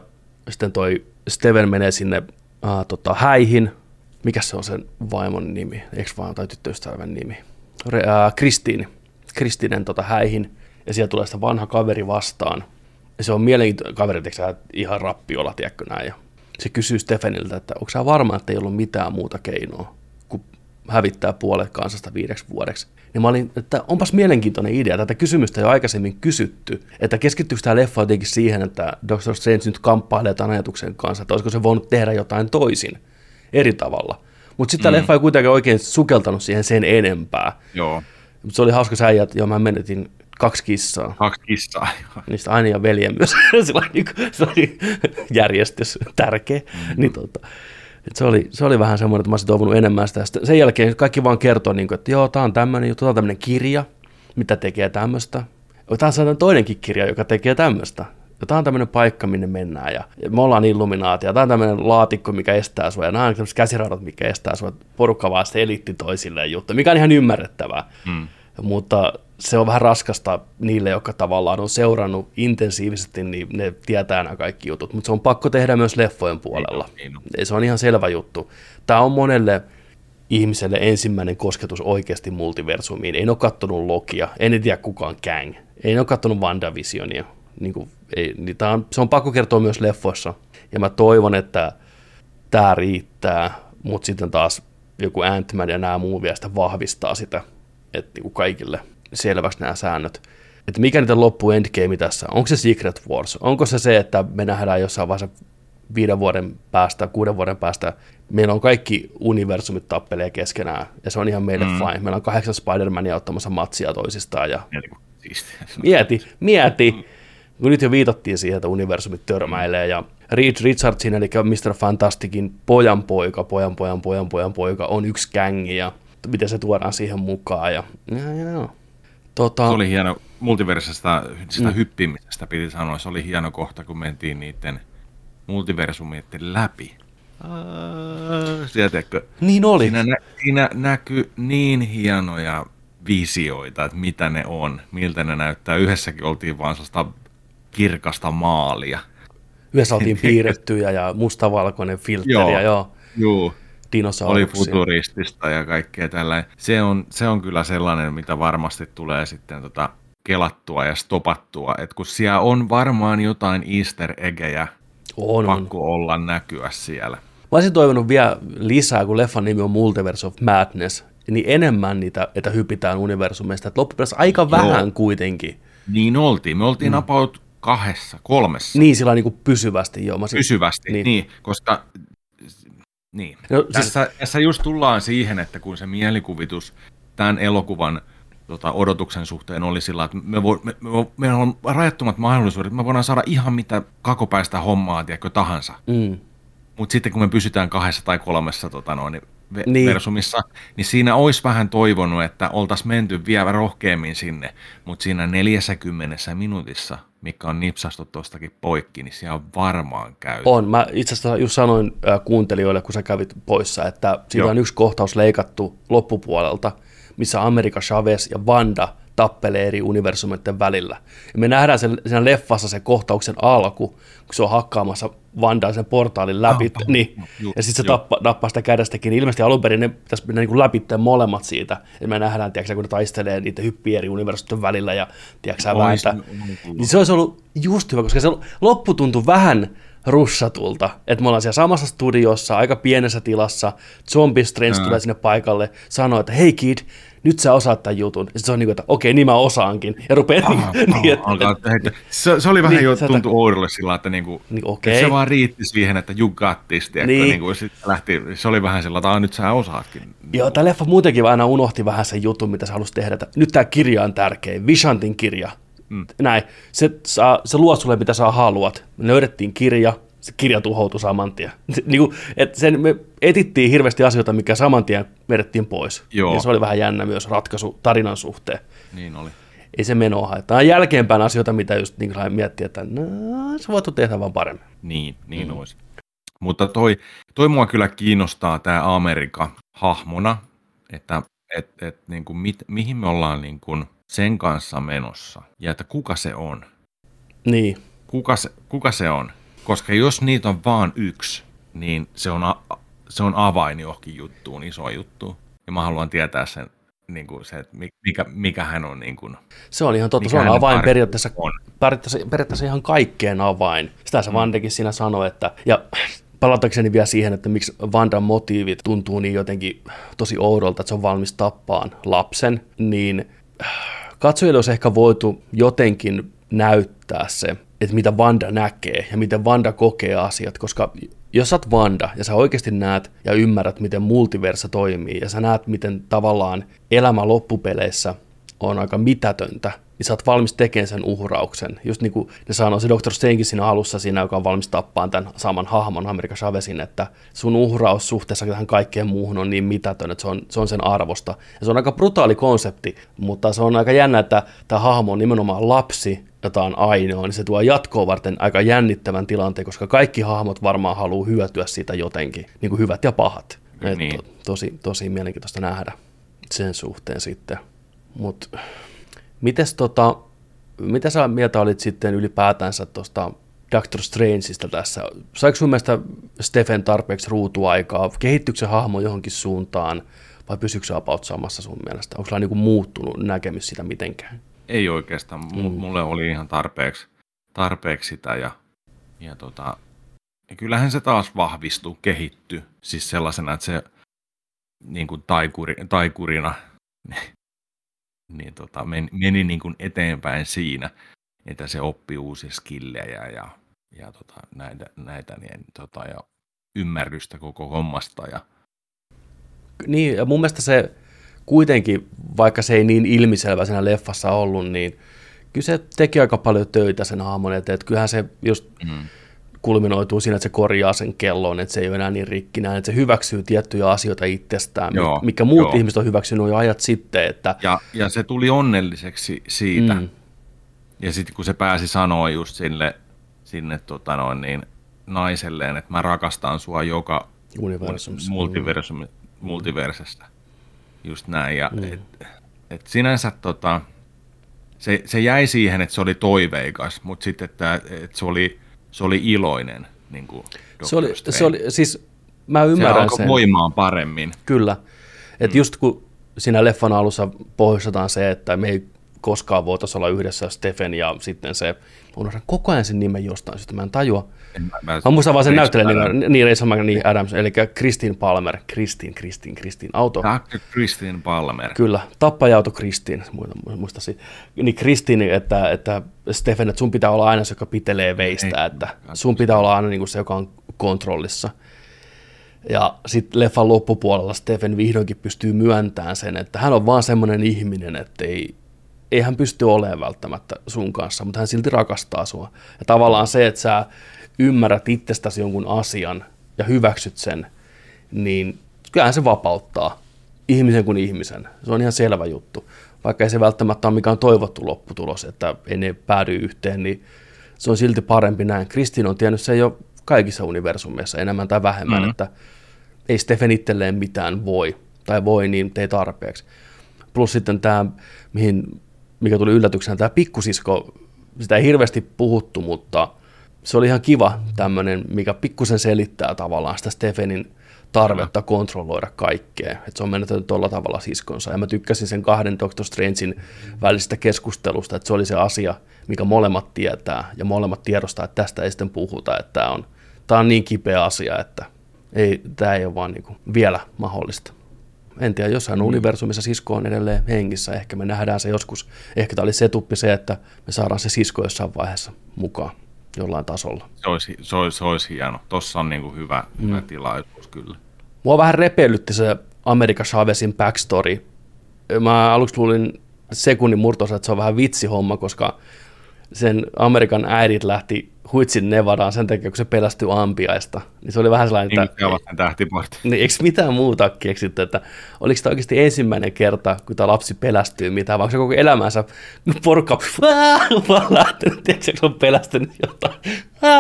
S2: sitten toi Steven menee sinne äh, tota, häihin, mikä se on sen vaimon nimi, eikö vaan tai tyttöystävän nimi? Kristiini, Kristinen tota, häihin, ja siellä tulee sitä vanha kaveri vastaan. Ja se on mielenkiintoinen kaveri, että ihan rappiolla, tiedätkö näin. Ja se kysyy Stefanilta, että onko sä varma, että ei ollut mitään muuta keinoa kuin hävittää puolet kansasta viideksi vuodeksi. Niin mä olin, että onpas mielenkiintoinen idea. Tätä kysymystä jo aikaisemmin kysytty, että keskittyykö tämä leffa jotenkin siihen, että Doctor Strange nyt kamppailee tämän ajatuksen kanssa, että olisiko se voinut tehdä jotain toisin, eri tavalla. Mutta sitten mm. leffa ei kuitenkaan oikein sukeltanut siihen sen enempää.
S1: Joo.
S2: Mutta se oli hauska säijä, että joo, mä menetin kaksi kissaa.
S1: Kaksi kissaa.
S2: Niistä aina ja veljen myös. se, oli, niin kuin, se oli järjestys tärkeä. Mm-hmm. Niin, tota, et se, oli, se oli vähän semmoinen, että mä olisin toivonut enemmän sitä. Sitten sen jälkeen kaikki vaan kertoo, niin kuin, että joo, tämä on tämmöinen juttu, tämä on tämmöinen kirja, mitä tekee tämmöistä. Tämä on toinenkin kirja, joka tekee tämmöistä. Ja tämä on tämmöinen paikka, minne mennään. Ja, ja me ollaan illuminaatia. Tämä on tämmöinen laatikko, mikä estää sua. Ja nämä on tämmöiset käsiradat, mikä estää sua. Porukka vaan sitten elitti toisilleen juttu, mikä on ihan ymmärrettävää. Mm. Mutta se on vähän raskasta niille, jotka tavallaan on seurannut intensiivisesti, niin ne tietää nämä kaikki jutut, mutta se on pakko tehdä myös leffojen puolella. Niin, niin. Se on ihan selvä juttu. Tämä on monelle ihmiselle ensimmäinen kosketus oikeasti multiversumiin. Ei ole kattonut Lokia, en tiedä kukaan Kang, ei ole kattonut WandaVisionia. Niin kuin, ei, niin tämä on, se on pakko kertoa myös leffoissa. Ja mä toivon, että tämä riittää, mutta sitten taas joku Ant-Man ja nämä muu vielä sitä vahvistaa sitä, että niin kuin kaikille – selväksi nämä säännöt. Että mikä niitä loppu endgame tässä? Onko se Secret Wars? Onko se se, että me nähdään jossain vaiheessa viiden vuoden päästä, kuuden vuoden päästä, meillä on kaikki universumit tappelee keskenään, ja se on ihan meille mm. fine. Meillä on kahdeksan Spider-Mania ottamassa matsia toisistaan. Ja... Mieti, mieti. Kun nyt jo viitattiin siihen, että universumit törmäilee, ja Reed Richardsin, eli Mr. Fantasticin pojan poika, pojan pojan pojan pojan poika, on yksi kängi, ja miten se tuodaan siihen mukaan. Ja, ja, ja.
S1: Tota... Se oli hieno, multiversasta sitä mm. hyppimisestä piti sanoa, se oli hieno kohta, kun mentiin niiden multiversumien läpi. Sieltäkö?
S2: Niin oli.
S1: Siinä, nä, siinä näkyy niin hienoja visioita, että mitä ne on, miltä ne näyttää. Yhdessäkin oltiin vaan sellaista kirkasta maalia.
S2: Yhdessä oltiin piirrettyjä ja mustavalkoinen filtteri. Joo, joo.
S1: joo oli futuristista ja kaikkea tällä. Se on, se on kyllä sellainen, mitä varmasti tulee sitten tota kelattua ja stopattua, että kun siellä on varmaan jotain easter eggejä on, pakko on. olla näkyä siellä.
S2: Mä olisin toivonut vielä lisää, kun leffan nimi on Multiverse of Madness, niin enemmän niitä, että hypitään universumista. Että loppupeleissä aika Joo. vähän kuitenkin.
S1: Niin oltiin. Me oltiin mm. about kahdessa, kolmessa.
S2: Niin, sillä niin kuin pysyvästi. Joo. Mä
S1: pysyvästi, niin. niin, koska niin. No, siis... tässä, tässä just tullaan siihen, että kun se mielikuvitus tämän elokuvan tota, odotuksen suhteen oli sillä, että me, vo, me, me, meillä on rajattomat mahdollisuudet, me voidaan saada ihan mitä kakopäistä hommaa, tiedätkö, tahansa. Mm. Mutta sitten kun me pysytään kahdessa tai kolmessa tota noin, niin. versumissa, niin siinä olisi vähän toivonut, että oltaisiin menty vielä rohkeammin sinne, mutta siinä 40 minuutissa mikä on nipsastu tuostakin poikki, niin siellä on varmaan käy.
S2: On. Mä itse asiassa just sanoin äh, kuuntelijoille, kun sä kävit poissa, että siitä Joo. on yksi kohtaus leikattu loppupuolelta, missä Amerika Chavez ja Vanda tappelee eri universumitten välillä. Ja me nähdään sen, sen leffassa se kohtauksen alku, kun se on hakkaamassa Vandaa sen portaalin läpi, oh, niin, ju, ja sitten se tappa, tappaa sitä kädestäkin, niin ilmeisesti alun perin ne pitäisi mennä niin läpi molemmat siitä, että me nähdään, tiedätkö, kun ne taistelee niitä hyppiä eri universumitten välillä, ja tiedätkö, vääntää. Niin se olisi ollut just hyvä, koska se loppu tuntui vähän russatulta, että me ollaan siellä samassa studiossa, aika pienessä tilassa, Zombie Strange tulee sinne paikalle, sanoo, että hei kid, nyt sä osaat tämän jutun. Ja se on niin kuin, että okei, niin mä osaankin. Ja rupeaa ah, niin,
S1: ah, niin, että, se, se, oli vähän niin, jo tuntu oudolle sillä, että, niin kuin, niin, okay. että se vaan riitti siihen, että you got this, niin. niin kuin, lähti, se oli vähän sillä, että nyt sä osaatkin.
S2: Joo, tämä leffa muutenkin aina unohti vähän sen jutun, mitä sä halusi tehdä. Että nyt tämä kirja on tärkeä, Vishantin kirja. Mm. Näin, se, saa, se luo sulle, mitä sä haluat. Me löydettiin kirja, se kirja tuhoutui saman tien. niin kuin, että sen, me etittiin hirveästi asioita, mikä saman tien vedettiin pois. Joo. Ja se oli vähän jännä myös ratkaisu tarinan suhteen.
S1: Niin oli.
S2: Ei se meno haittaa. jälkeenpäin asioita, mitä just niin miettiä, että no, se voitu tehdä vaan paremmin.
S1: Niin, niin mm. olisi. Mutta toi, toi mua kyllä kiinnostaa tämä Amerikka hahmona, että et, et, niin kuin mit, mihin me ollaan niin kuin sen kanssa menossa ja että kuka se on.
S2: Niin.
S1: Kuka se, kuka se on? Koska jos niitä on vaan yksi, niin se on, a, se on avain johonkin juttuun, iso juttu. Ja mä haluan tietää sen, niin kuin se, että mikä, mikä hän on. Niin kuin,
S2: se on ihan totta, se on avain periaatteessa, on. periaatteessa, periaatteessa ihan kaikkeen avain. Sitä se mm. Vandekin siinä sanoi, että, ja palatakseni vielä siihen, että miksi Vandan motiivit tuntuu niin jotenkin tosi oudolta, että se on valmis tappaan lapsen, niin katsojille olisi ehkä voitu jotenkin näyttää se, että mitä Vanda näkee ja miten Vanda kokee asiat, koska jos sä oot Vanda ja sä oikeasti näet ja ymmärrät, miten multiversa toimii ja sä näet, miten tavallaan elämä loppupeleissä on aika mitätöntä, niin sä oot valmis tekemään sen uhrauksen. Just niin kuin ne sanoo se Dr. Strange siinä alussa siinä, joka on valmis tappaan tämän saman hahmon Amerikan Chavezin, että sun uhraus suhteessa tähän kaikkeen muuhun on niin mitätön, että se on, se on sen arvosta. Ja se on aika brutaali konsepti, mutta se on aika jännä, että tämä hahmo on nimenomaan lapsi, jota on ainoa, niin se tuo jatkoa varten aika jännittävän tilanteen, koska kaikki hahmot varmaan haluaa hyötyä siitä jotenkin, niin kuin hyvät ja pahat. Niin. to, tosi, tosi mielenkiintoista nähdä sen suhteen sitten. Mutta mites tota, mitä sä mieltä olit sitten ylipäätänsä tuosta Doctor Strangeista tässä? Saiko sun mielestä Stephen tarpeeksi ruutuaikaa? Kehittyykö se hahmo johonkin suuntaan vai pysyykö se about samassa sun mielestä? Onko sulla niinku muuttunut näkemys sitä mitenkään?
S1: Ei oikeastaan. M- mm. Mulle oli ihan tarpeeksi, tarpeeksi sitä ja, ja, tota, ja kyllähän se taas vahvistui, kehittyi. Siis sellaisena, että se niin kuin taikuri, taikurina niin tota, meni, meni niin kuin eteenpäin siinä, että se oppi uusia skillejä ja, ja tota, näitä, näitä niin, tota, ja ymmärrystä koko hommasta. Ja...
S2: Niin, ja mun mielestä se kuitenkin, vaikka se ei niin ilmiselvä siinä leffassa ollut, niin kyllä se teki aika paljon töitä sen hahmon eteen, että kyllähän se just mm. Kulminoituu siinä, että se korjaa sen kellon, että se ei ole enää niin rikkinä, että se hyväksyy tiettyjä asioita itsestään, joo, mikä muut joo. ihmiset on hyväksynyt jo ajat sitten. Että...
S1: Ja, ja se tuli onnelliseksi siitä. Mm. Ja sitten kun se pääsi sanoa just sille, sinne tota noin, niin, naiselleen, että mä rakastan sua joka multiversum, multiversesta just näin. Ja mm. et, et sinänsä tota, se, se jäi siihen, että se oli toiveikas, mutta sitten, että, että se, oli, se oli iloinen. Niin kuin
S2: se, oli, se oli, siis mä ymmärrän
S1: se sen. voimaan paremmin.
S2: Kyllä. Että mm. just kun siinä leffan alussa pohjustetaan se, että me ei koskaan voitaisiin olla yhdessä Stephen ja sitten se, unohdan koko ajan sen nimen jostain syystä, mä en tajua. En, mä, mä, mä muistan vaan sen näyttelijän nimen, niin Rachel niin Adams, eli Christine Palmer, Christine, Christine, Christine, auto.
S1: Dr. Christine Palmer.
S2: Kyllä, tappaja-auto Christine, muista siitä. Niin Christine, että, että Stephen, että sun pitää olla aina se, joka pitelee veistä, ei, että sun pitää olla aina niin kuin se, joka on kontrollissa. Ja sitten leffan loppupuolella Stephen vihdoinkin pystyy myöntämään sen, että hän on vaan semmoinen ihminen, että ei, ei hän pysty olemaan välttämättä sun kanssa, mutta hän silti rakastaa sua. Ja tavallaan se, että sä ymmärrät itsestäsi jonkun asian ja hyväksyt sen, niin kyllähän se vapauttaa ihmisen kuin ihmisen. Se on ihan selvä juttu. Vaikka ei se välttämättä ole mikään toivottu lopputulos, että ei ne päädy yhteen, niin se on silti parempi näin. Kristin on tiennyt se jo kaikissa universumeissa enemmän tai vähemmän, mm-hmm. että ei Stephen itselleen mitään voi, tai voi, niin tee tarpeeksi. Plus sitten tämä, mihin mikä tuli yllätyksenä, tämä pikkusisko, sitä ei hirveästi puhuttu, mutta se oli ihan kiva tämmöinen, mikä pikkusen selittää tavallaan sitä Stephenin tarvetta kontrolloida kaikkea. Että se on menetellyt tuolla tavalla siskonsa. Ja mä tykkäsin sen kahden Doctor Strangein välisestä keskustelusta, että se oli se asia, mikä molemmat tietää, ja molemmat tiedostaa, että tästä ei sitten puhuta, että tämä on, tämä on niin kipeä asia, että ei, tämä ei ole vaan niin vielä mahdollista en tiedä, jossain mm. universumissa sisko on edelleen hengissä, ehkä me nähdään se joskus, ehkä tämä oli se tuppi se, että me saadaan se sisko jossain vaiheessa mukaan jollain tasolla.
S1: Se olisi, se olisi, se olisi hieno, tuossa on niin kuin hyvä, mm. hyvä tilaisuus kyllä.
S2: Mua vähän repeilytti se Amerika Chavezin backstory. Mä aluksi luulin sekunnin murtosa, että se on vähän vitsihomma, koska sen Amerikan äidit lähti huitsin Nevadaan sen takia, kun se pelästyi ampiaista. Niin se oli vähän sellainen,
S1: että... Niin, tähtiportti.
S2: Niin, eikö mitään muuta keksitty, että oliko tämä oikeasti ensimmäinen kerta, kun tämä lapsi pelästyy mitään, vai onko se koko elämänsä porukka vaan lähtenyt, tiedätkö, se on pelästynyt jotain.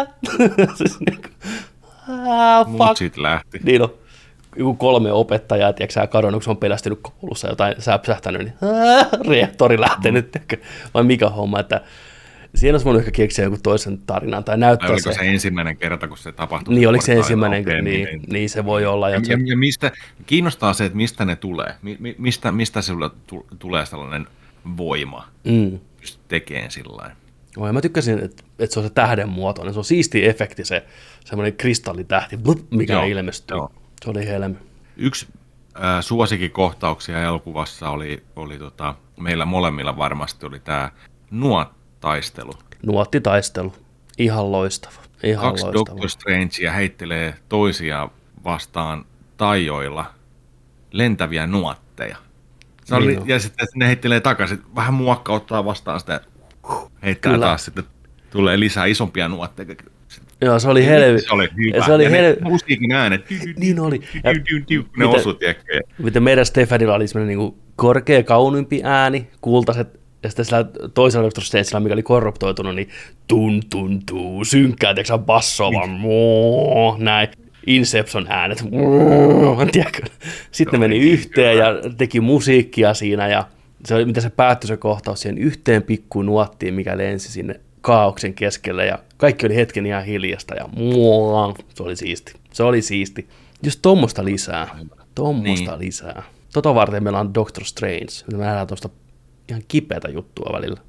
S2: siis niin kuin,
S1: Mut lähti.
S2: Niin on. Joku kolme opettajaa, tiedätkö kadonnut, kun se on pelästynyt koulussa jotain säpsähtänyt, niin reaktori lähtenyt, vai mikä homma, että Siinä olisi voinut ehkä keksiä joku toisen tarinan tai näyttää
S1: oliko
S2: se.
S1: se ensimmäinen kerta, kun se tapahtui?
S2: Niin, oliko se ensimmäinen, okay, niin, niin, niin, se voi olla.
S1: Ja, ja, ja mistä, kiinnostaa se, että mistä ne tulee. Mi, mistä, mistä sinulle tulee sellainen voima, mm. tekemään sillä
S2: ja mä tykkäsin, että, että se on se tähden muotoinen. Se on siisti efekti, se semmoinen kristallitähti, blup, mikä
S1: Joo,
S2: ilmestyy.
S1: joo.
S2: Se oli helmi.
S1: Yksi äh, suosikkikohtauksia elokuvassa oli, oli tota, meillä molemmilla varmasti oli tämä nuottaistelu.
S2: Nuottitaistelu. Ihan loistava. Ihan
S1: Kaksi
S2: loistava.
S1: Doctor Strangea heittelee toisiaan vastaan taijoilla lentäviä nuotteja. Se oli,
S2: Niin
S1: ja sitten ne heittelee takaisin, vähän muokka ottaa vastaan sitä, heittää
S2: Kyllä.
S1: taas sitten, tulee lisää isompia nuotteja.
S2: Joo, se oli helvi.
S1: Se oli hyvä.
S2: Se oli
S1: ja ne
S2: helvi.
S1: musiikin äänet.
S2: Niin oli. Ja
S1: Ne osu, tiedätkö?
S2: Miten meidän Stefanilla oli semmoinen niin korkea, kauniimpi ääni, kultaiset, ja sitten sillä toisella Strangeilla, mikä oli korruptoitunut, niin tun tun tuu, synkkää, tiedätkö sä, bassoa vaan, moo, näin. Inception äänet, tiedätkö? Sitten meni yhteen ja teki musiikkia siinä, ja se oli, mitä se päättyi se kohtaus siihen yhteen pikkuun nuottiin, mikä lensi sinne kaauksen keskelle, ja kaikki oli hetken ihan hiljasta, ja moo, se oli siisti. Se oli siisti. Just tuommoista lisää. Tuommoista
S1: Niin.
S2: lisää. Tota varten meillä on Doctor Strange. Me nähdään tuosta ihan kipeätä juttua välillä.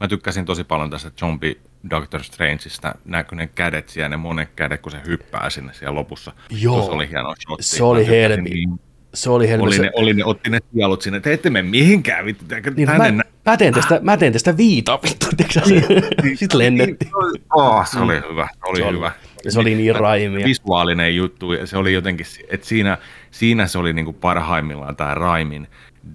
S1: Mä tykkäsin tosi paljon tästä Zombie Doctor Strangeista. Näkyy ne kädet siellä, ne monet kädet, kun se hyppää sinne siellä lopussa.
S2: Joo.
S1: Se oli hieno shotti.
S2: Se oli
S1: Mä
S2: helmi.
S1: niin.
S2: Se oli helmi.
S1: Oli ne, oli ne, otti ne sielut sinne, te ette mene mihinkään, vittu, te,
S2: niin, mä,
S1: nä-
S2: mä, teen tästä, mä teen tästä viitaa, vittu, tiedätkö sä? Sitten lennettiin.
S1: Oh, se oli hyvä, se oli
S2: Se oli-
S1: hyvä.
S2: se oli niin raimia.
S1: Visuaalinen juttu, ja se oli jotenkin, että siinä, siinä se oli niinku parhaimmillaan tämä Raimin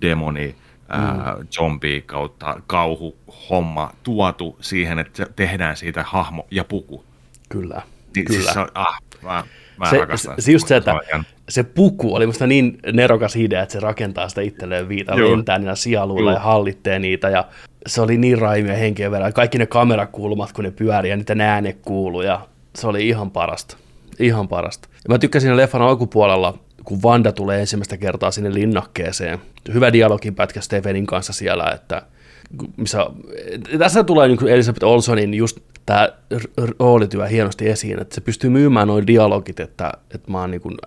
S1: demoni,
S2: Mm.
S1: zombie kautta kauhuhomma tuotu siihen, että tehdään siitä hahmo ja puku.
S2: Kyllä,
S1: Niin,
S2: kyllä.
S1: Siis se, on- ah, mä, mä
S2: se,
S1: rakastan
S2: se, se just se, että
S1: ihan-
S2: se puku oli musta niin nerokas idea, että se rakentaa sitä itselleen viitaa,
S1: Joo.
S2: lentää niillä sieluilla
S1: Joo.
S2: ja hallittee niitä ja se oli niin raimia henkeä verran. Kaikki ne kamerakulmat, kun ne pyörii ja niitä ääne kuuluu ja se oli ihan parasta. Ihan parasta. Ja mä tykkäsin leffan alkupuolella, kun Vanda tulee ensimmäistä kertaa sinne linnakkeeseen. Hyvä dialogin pätkä Stevenin kanssa siellä, että missä, tässä tulee niin Elisabeth Olsonin just tämä roolityö hienosti esiin, että se pystyy myymään noin dialogit, että, että mä oon niin kuin,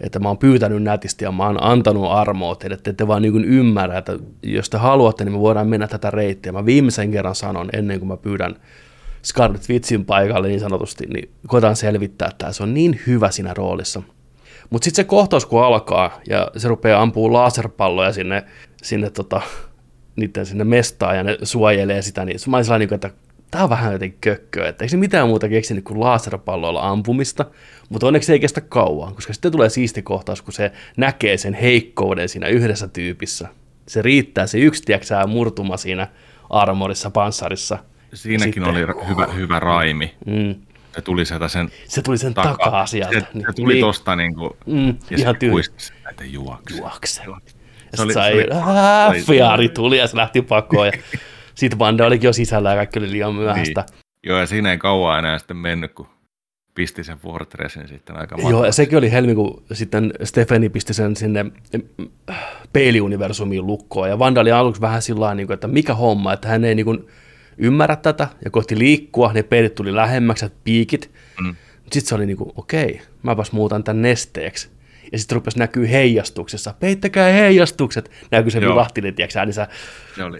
S2: että mä oon pyytänyt nätisti ja mä oon antanut armoa teille, että ette vaan niin ymmärrä, että jos te haluatte, niin me voidaan mennä tätä reittiä. Mä viimeisen kerran sanon, ennen kuin mä pyydän Scarlet Witchin paikalle niin sanotusti, niin koitan selvittää tämä. Se on niin hyvä siinä roolissa. Mutta sitten se kohtaus, kun alkaa ja se rupeaa ampuu laserpalloja sinne, sinne tota, niiden sinne mestaan ja ne suojelee sitä, niin mä olin sellainen, että tämä on vähän jotenkin kökköä, että eikö se mitään muuta keksinyt kuin laserpalloilla ampumista, mutta onneksi se ei kestä kauan, koska sitten tulee siisti kohtaus, kun se näkee sen heikkouden siinä yhdessä tyypissä. Se riittää, se yksi, tiedätkö, murtuma siinä armorissa, panssarissa.
S1: Siinäkin
S2: Sitten-
S1: oli ra- hyvä, hyvä raimi.
S2: Mm.
S1: Se tuli sieltä sen
S2: Se tuli sen takaa, takaa sieltä.
S1: Se, se tuli niin. tosta niinku,
S2: Mm,
S1: ja
S2: ihan
S1: se kuisti että juokse.
S2: Juokse. Ja
S1: Se
S2: sitten
S1: oli-
S2: sai,
S1: se oli-
S2: "Ää,
S1: se oli-
S2: fiari tuli ja se lähti pakoon. Ja sitten Vanda olikin jo sisällä ja kaikki oli liian myöhäistä.
S1: Niin. Joo, ja siinä ei kauan enää sitten mennyt, kun pisti sen Fortressin sitten aika
S2: Joo, ja sekin oli helmi, kun sitten Stefani pisti sen sinne mm, peiliuniversumiin lukkoon, ja Vanda oli aluksi vähän sillä niin kuin, että mikä homma, että hän ei niin kuin, ymmärrä tätä, ja kohti liikkua, ne peilit tuli lähemmäksi, piikit,
S1: Mm.
S2: sitten se oli niin kuin, okei, mäpäs muutan tämän nesteeksi. Ja sitten rupesi näkyy heijastuksessa. Peittäkää heijastukset. Näkyy se
S1: Joo.
S2: vilahtinen, tiedätkö, niin sä,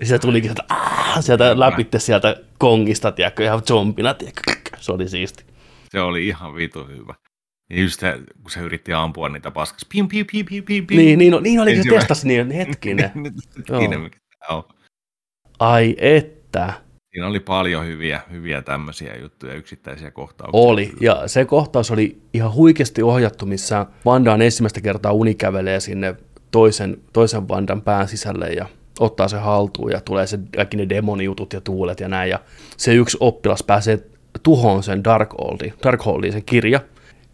S2: ja se tulikin sieltä, aah, sieltä läpitte sieltä kongista, tiedätkö, ihan zombina, tiedätkö. Se oli siisti.
S1: se oli ihan vitu hyvä. Ja just se, kun se yritti ampua niitä paskas. Piu, piu, piu, piu, piu, piu.
S2: Niin, niin, no, niin oli, se testasi niin hetkinen.
S1: Hetkinen, mikä tää on.
S2: Ai että,
S1: Siinä oli paljon hyviä, hyviä tämmöisiä juttuja, yksittäisiä kohtauksia.
S2: oli. Ja se kohtaus oli ihan huikeasti ohjattu, missä Vanda on ensimmäistä kertaa unikävelee sinne toisen, toisen Vandan pään sisälle ja ottaa se haltuun ja tulee se kaikki ne demonijutut ja tuulet ja näin. Ja se yksi oppilas pääsee tuhoon sen Darkholdiin, Darkholdiin sen kirja,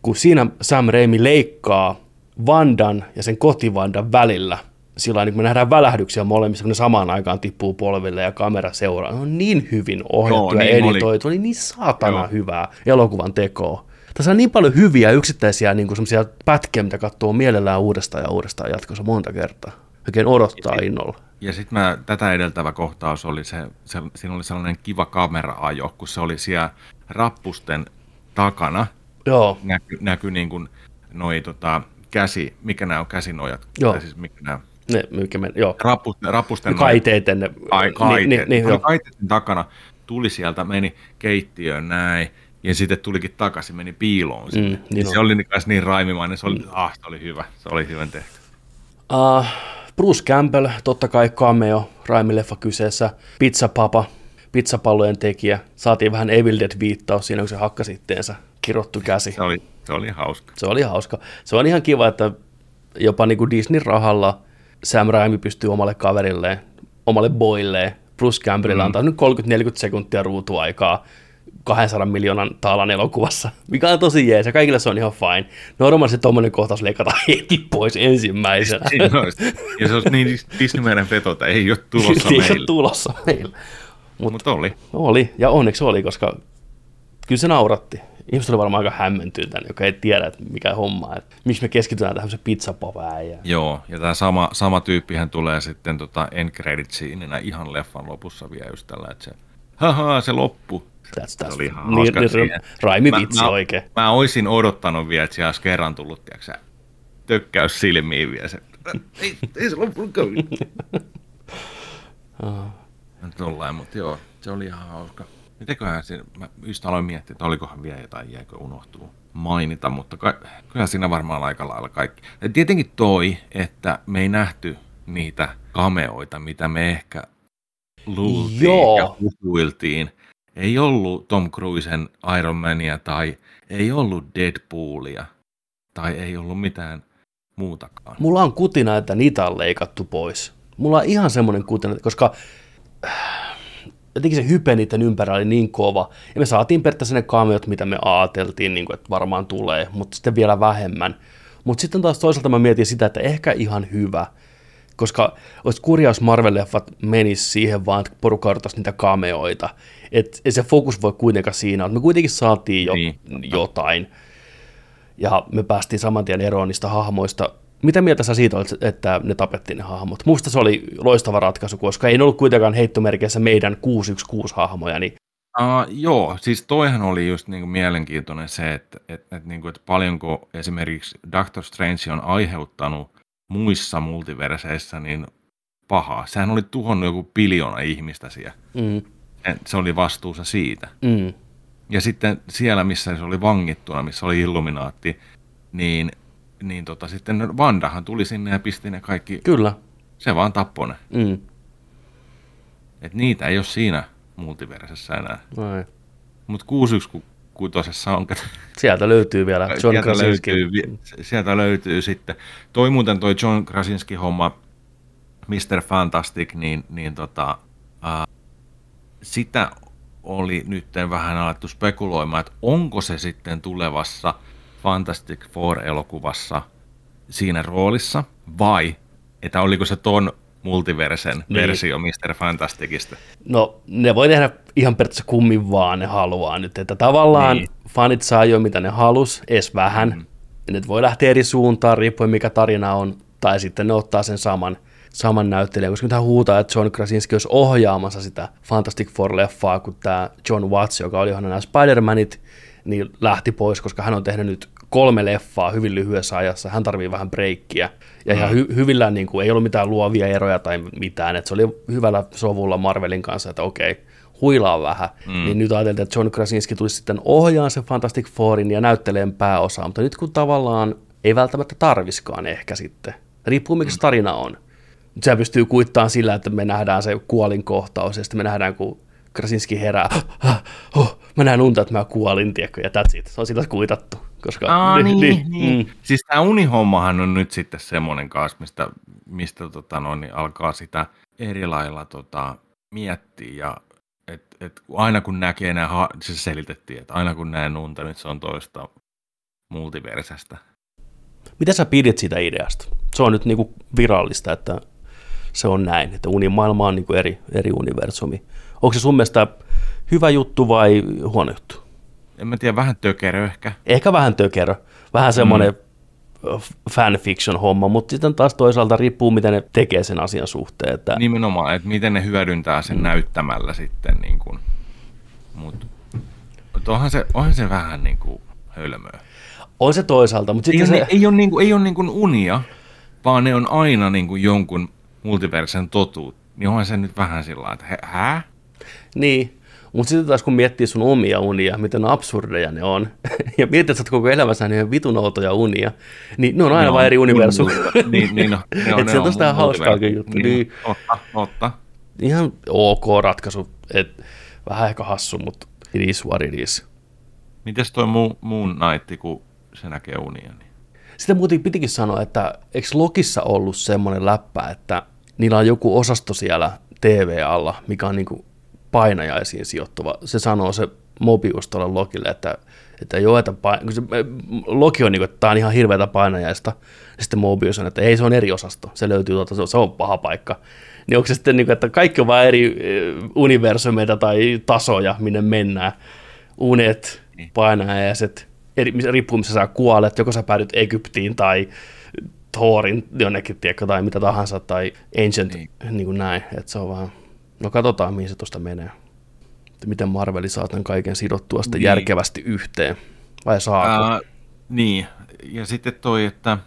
S2: kun siinä Sam Raimi leikkaa Vandan ja sen kotivandan välillä sillä niin kun me nähdään välähdyksiä molemmissa, kun ne samaan aikaan tippuu polville ja kamera seuraa. Ne on niin hyvin ohjattu
S1: Joo,
S2: ja
S1: niin
S2: editoitu, oli niin saatana
S1: Joo.
S2: hyvää elokuvan tekoa. Tässä on niin paljon hyviä yksittäisiä niin semmoisia pätkiä, mitä katsoo mielellään uudestaan ja uudestaan jatkossa monta kertaa. Oikein odottaa innolla.
S1: Ja sitten mä, tätä edeltävä kohtaus oli se, se, siinä oli sellainen kiva kameraajo, kun se oli siellä rappusten takana,
S2: Joo,
S1: näky, näky niin kuin noi tota, käsi, mikä nämä on käsinojat,
S2: Joo.
S1: tai siis mikä nämä,
S2: ne, mikä men, joo.
S1: rappusten
S2: Ne kaiteet ne.
S1: Ai, kaiteet.
S2: Niin, niin, niin,
S1: Oli
S2: joo.
S1: kaiteiden takana tuli sieltä, meni keittiöön näin, ja sitten tulikin takaisin, meni piiloon. Mm, niin, niin se oli niin, niin raimimainen, se oli, mm. ah, se oli hyvä, se oli hyvän tehty.
S2: Uh, Bruce Campbell, totta kai cameo, raimileffa kyseessä, Pizza Papa, pizzapallojen tekijä. Saatiin vähän Evil Dead-viittaus siinä, kun se hakkasi itteensä kirottu käsi.
S1: Se oli, se oli hauska.
S2: Se oli hauska. Se on ihan kiva, että jopa niin kuin Disney-rahalla Sam Raimi pystyy omalle kaverilleen, omalle boilleen, Bruce Campbellilla mm. antaa nyt 30-40 sekuntia ruutuaikaa 200 miljoonan taalan elokuvassa, mikä on tosi jees, ja kaikille se on ihan fine. Normaalisti tuommoinen kohtaus leikataan heti pois ensimmäisenä.
S1: ja se on niin Disney-meidän petota, ei ole tulossa meille.
S2: Ei ole tulossa meille.
S1: Mutta Mut oli.
S2: Oli, ja onneksi oli, koska kyllä se nauratti. Ihmiset oli varmaan aika hämmentynyt joka ei tiedä, että mikä homma, että miksi me keskitytään tähän se pizzapavään. Ja...
S1: Joo, ja tämä sama, sama tyyppihän tulee sitten tota end credit ihan leffan lopussa vielä just tällä, että se, haha, se loppu.
S2: That's, that's, se oli ihan niin, niin, raimi vitsi mä, oikein.
S1: Mä, mä olisin odottanut vielä, että siellä olisi kerran tullut, tiiäksä, tökkäys silmiin vielä se, ei, ei se loppunutkaan. Tollain, mutta joo, se oli ihan hauska. Mitenköhän siinä, mä just aloin miettiä, että olikohan vielä jotain, jäikö unohtuu mainita, mutta ka- kyllä siinä varmaan aika lailla kaikki. Ja tietenkin toi, että me ei nähty niitä kameoita, mitä me ehkä luultiin Joo. ja puhuiltiin. Ei ollut Tom Cruisen Iron Mania tai ei ollut Deadpoolia tai ei ollut mitään muutakaan.
S2: Mulla on kutina, että niitä on leikattu pois. Mulla on ihan semmoinen kutina, koska jotenkin se hype niiden ympärillä oli niin kova. Ja me saatiin periaatteessa ne kameot, mitä me ajateltiin, niin kuin, että varmaan tulee, mutta sitten vielä vähemmän. Mutta sitten taas toisaalta mä mietin sitä, että ehkä ihan hyvä, koska olisi kurja, jos Marvel-leffat menisi siihen vaan, että porukka niitä kameoita. Että et se fokus voi kuitenkaan siinä, että me kuitenkin saatiin jo niin. jotain. Ja me päästiin saman tien eroon niistä hahmoista, mitä mieltä sä siitä olet, että ne tapettiin ne hahmot? Musta se oli loistava ratkaisu, koska ei ollut kuitenkaan heittomerkeissä meidän 616-hahmoja. Niin...
S1: Uh, joo, siis toihan oli just niinku mielenkiintoinen se, että, että, että, niinku, että paljonko esimerkiksi Doctor Strange on aiheuttanut muissa multiverseissa niin pahaa. Sehän oli tuhonnut joku biljoona ihmistä siellä. Mm. Se oli vastuussa siitä. Mm. Ja sitten siellä, missä se oli vangittuna, missä oli Illuminaatti, niin niin tota, sitten Vandahan tuli sinne ja pisti ne kaikki.
S2: Kyllä.
S1: Se vaan tappoi ne. Mm. Et niitä ei ole siinä multiversessä enää. Vai. Mutta 616 on...
S2: Sieltä löytyy vielä John sieltä
S1: Krasinski. Löytyy, sieltä löytyy sitten. Toi muuten toi John Krasinski homma, Mr. Fantastic, niin, niin tota, uh, sitä oli nyt vähän alettu spekuloimaan, että onko se sitten tulevassa – Fantastic Four-elokuvassa siinä roolissa, vai että oliko se ton multiversen niin. versio Mr. Fantasticista?
S2: No, ne voi tehdä ihan periaatteessa kummin vaan ne haluaa nyt, että tavallaan niin. fanit saa jo mitä ne halus, edes vähän, mm. ne voi lähteä eri suuntaan, riippuen mikä tarina on, tai sitten ne ottaa sen saman, saman näyttelijän, koska mitä huutaa, että John Krasinski olisi ohjaamassa sitä Fantastic Four-leffaa, kun tämä John Watts, joka oli nämä Spider-Manit, niin lähti pois, koska hän on tehnyt nyt kolme leffaa hyvin lyhyessä ajassa, hän tarvii vähän breikkiä. Ja ihan mm. hy- hyvillä niin kuin, ei ollut mitään luovia eroja tai mitään, että se oli hyvällä sovulla Marvelin kanssa, että okei, huilaa vähän. Mm. Niin nyt ajateltiin, että John Krasinski tulisi sitten ohjaan sen Fantastic Fourin ja näytteleen pääosaa, mutta nyt kun tavallaan ei välttämättä tarviskaan ehkä sitten. Riippuu mikä mm. tarina on. Se pystyy kuittamaan sillä, että me nähdään se kuolinkohtaus ja sitten me nähdään, kun Krasinski herää, oh, mä näen unta, että mä kuolin, tiedätkö, ja that's it. Se on sillä kuitattu. Koska,
S1: Aa, niin, niin, niin. Mm. Siis tämä unihommahan on nyt sitten semmoinen kanssa, mistä, mistä tota, no, niin alkaa sitä eri lailla tota, miettiä. Ja, et, et, aina kun näkee nämä, se selitettiin, että aina kun näen unta, nyt se on toista multiversesta.
S2: Mitä sä pidit siitä ideasta? Se on nyt niinku virallista, että se on näin, että unimaailma on niinku eri, eri universumi. Onko se sun mielestä hyvä juttu vai huono juttu?
S1: En mä tiedä, vähän tökerö ehkä.
S2: Ehkä vähän tökerö. Vähän semmoinen mm. fanfiction homma, mutta sitten taas toisaalta riippuu, miten ne tekee sen asian suhteen. Että...
S1: Nimenomaan, että miten ne hyödyntää sen mm. näyttämällä sitten. Niin kuin, mutta onhan se, onhan se vähän niin kuin hölmöä.
S2: On se toisaalta, mutta
S1: sitten
S2: ei,
S1: se... Ei ole, niin kuin, ei ole niin kuin unia, vaan ne on aina niin kuin jonkun multiversen totuut. Niin onhan se nyt vähän sillä että hä?
S2: Niin, Mutta sitten taas kun miettii sun omia unia, miten absurdeja ne on, ja mietit, että sä koko elämässä niin vitun outoja unia, niin ne on aina vain eri universum.
S1: niin, niin no,
S2: ne on, että se on tosta hauskaakin juttu. Niin, niin.
S1: Otta, otta.
S2: Ihan ok ratkaisu, et, vähän ehkä hassu, mutta it is what it is.
S1: Mites toi muun naitti, kun se näkee unia? Niin?
S2: Sitten muuten pitikin sanoa, että eikö Lokissa ollut semmoinen läppä, että niillä on joku osasto siellä TV-alla, mikä on niin kuin painajaisiin sijoittuva. Se sanoo se Mobius tuolle Lokille, että, että joo, että pain... se, Loki on niin kuin, että tämä on ihan hirveätä painajaista. Sitten Mobius on, että ei, se on eri osasto. Se löytyy tuolta, se on, se on paha paikka. Niin onko se sitten niin kuin, että kaikki on vain eri universumeita tai tasoja, minne mennään. Unet, niin. painajaiset, eri, riippuu missä sä kuolet, joko sä päädyt Egyptiin tai Thorin jonnekin, tiedätkö, tai mitä tahansa, tai Ancient, niin, niin kuin näin, että se on vaan, no katsotaan, mihin se tuosta menee. Että miten Marveli saa tämän kaiken sidottua sitten niin. järkevästi yhteen, vai saako? Uh,
S1: niin, ja sitten toi, että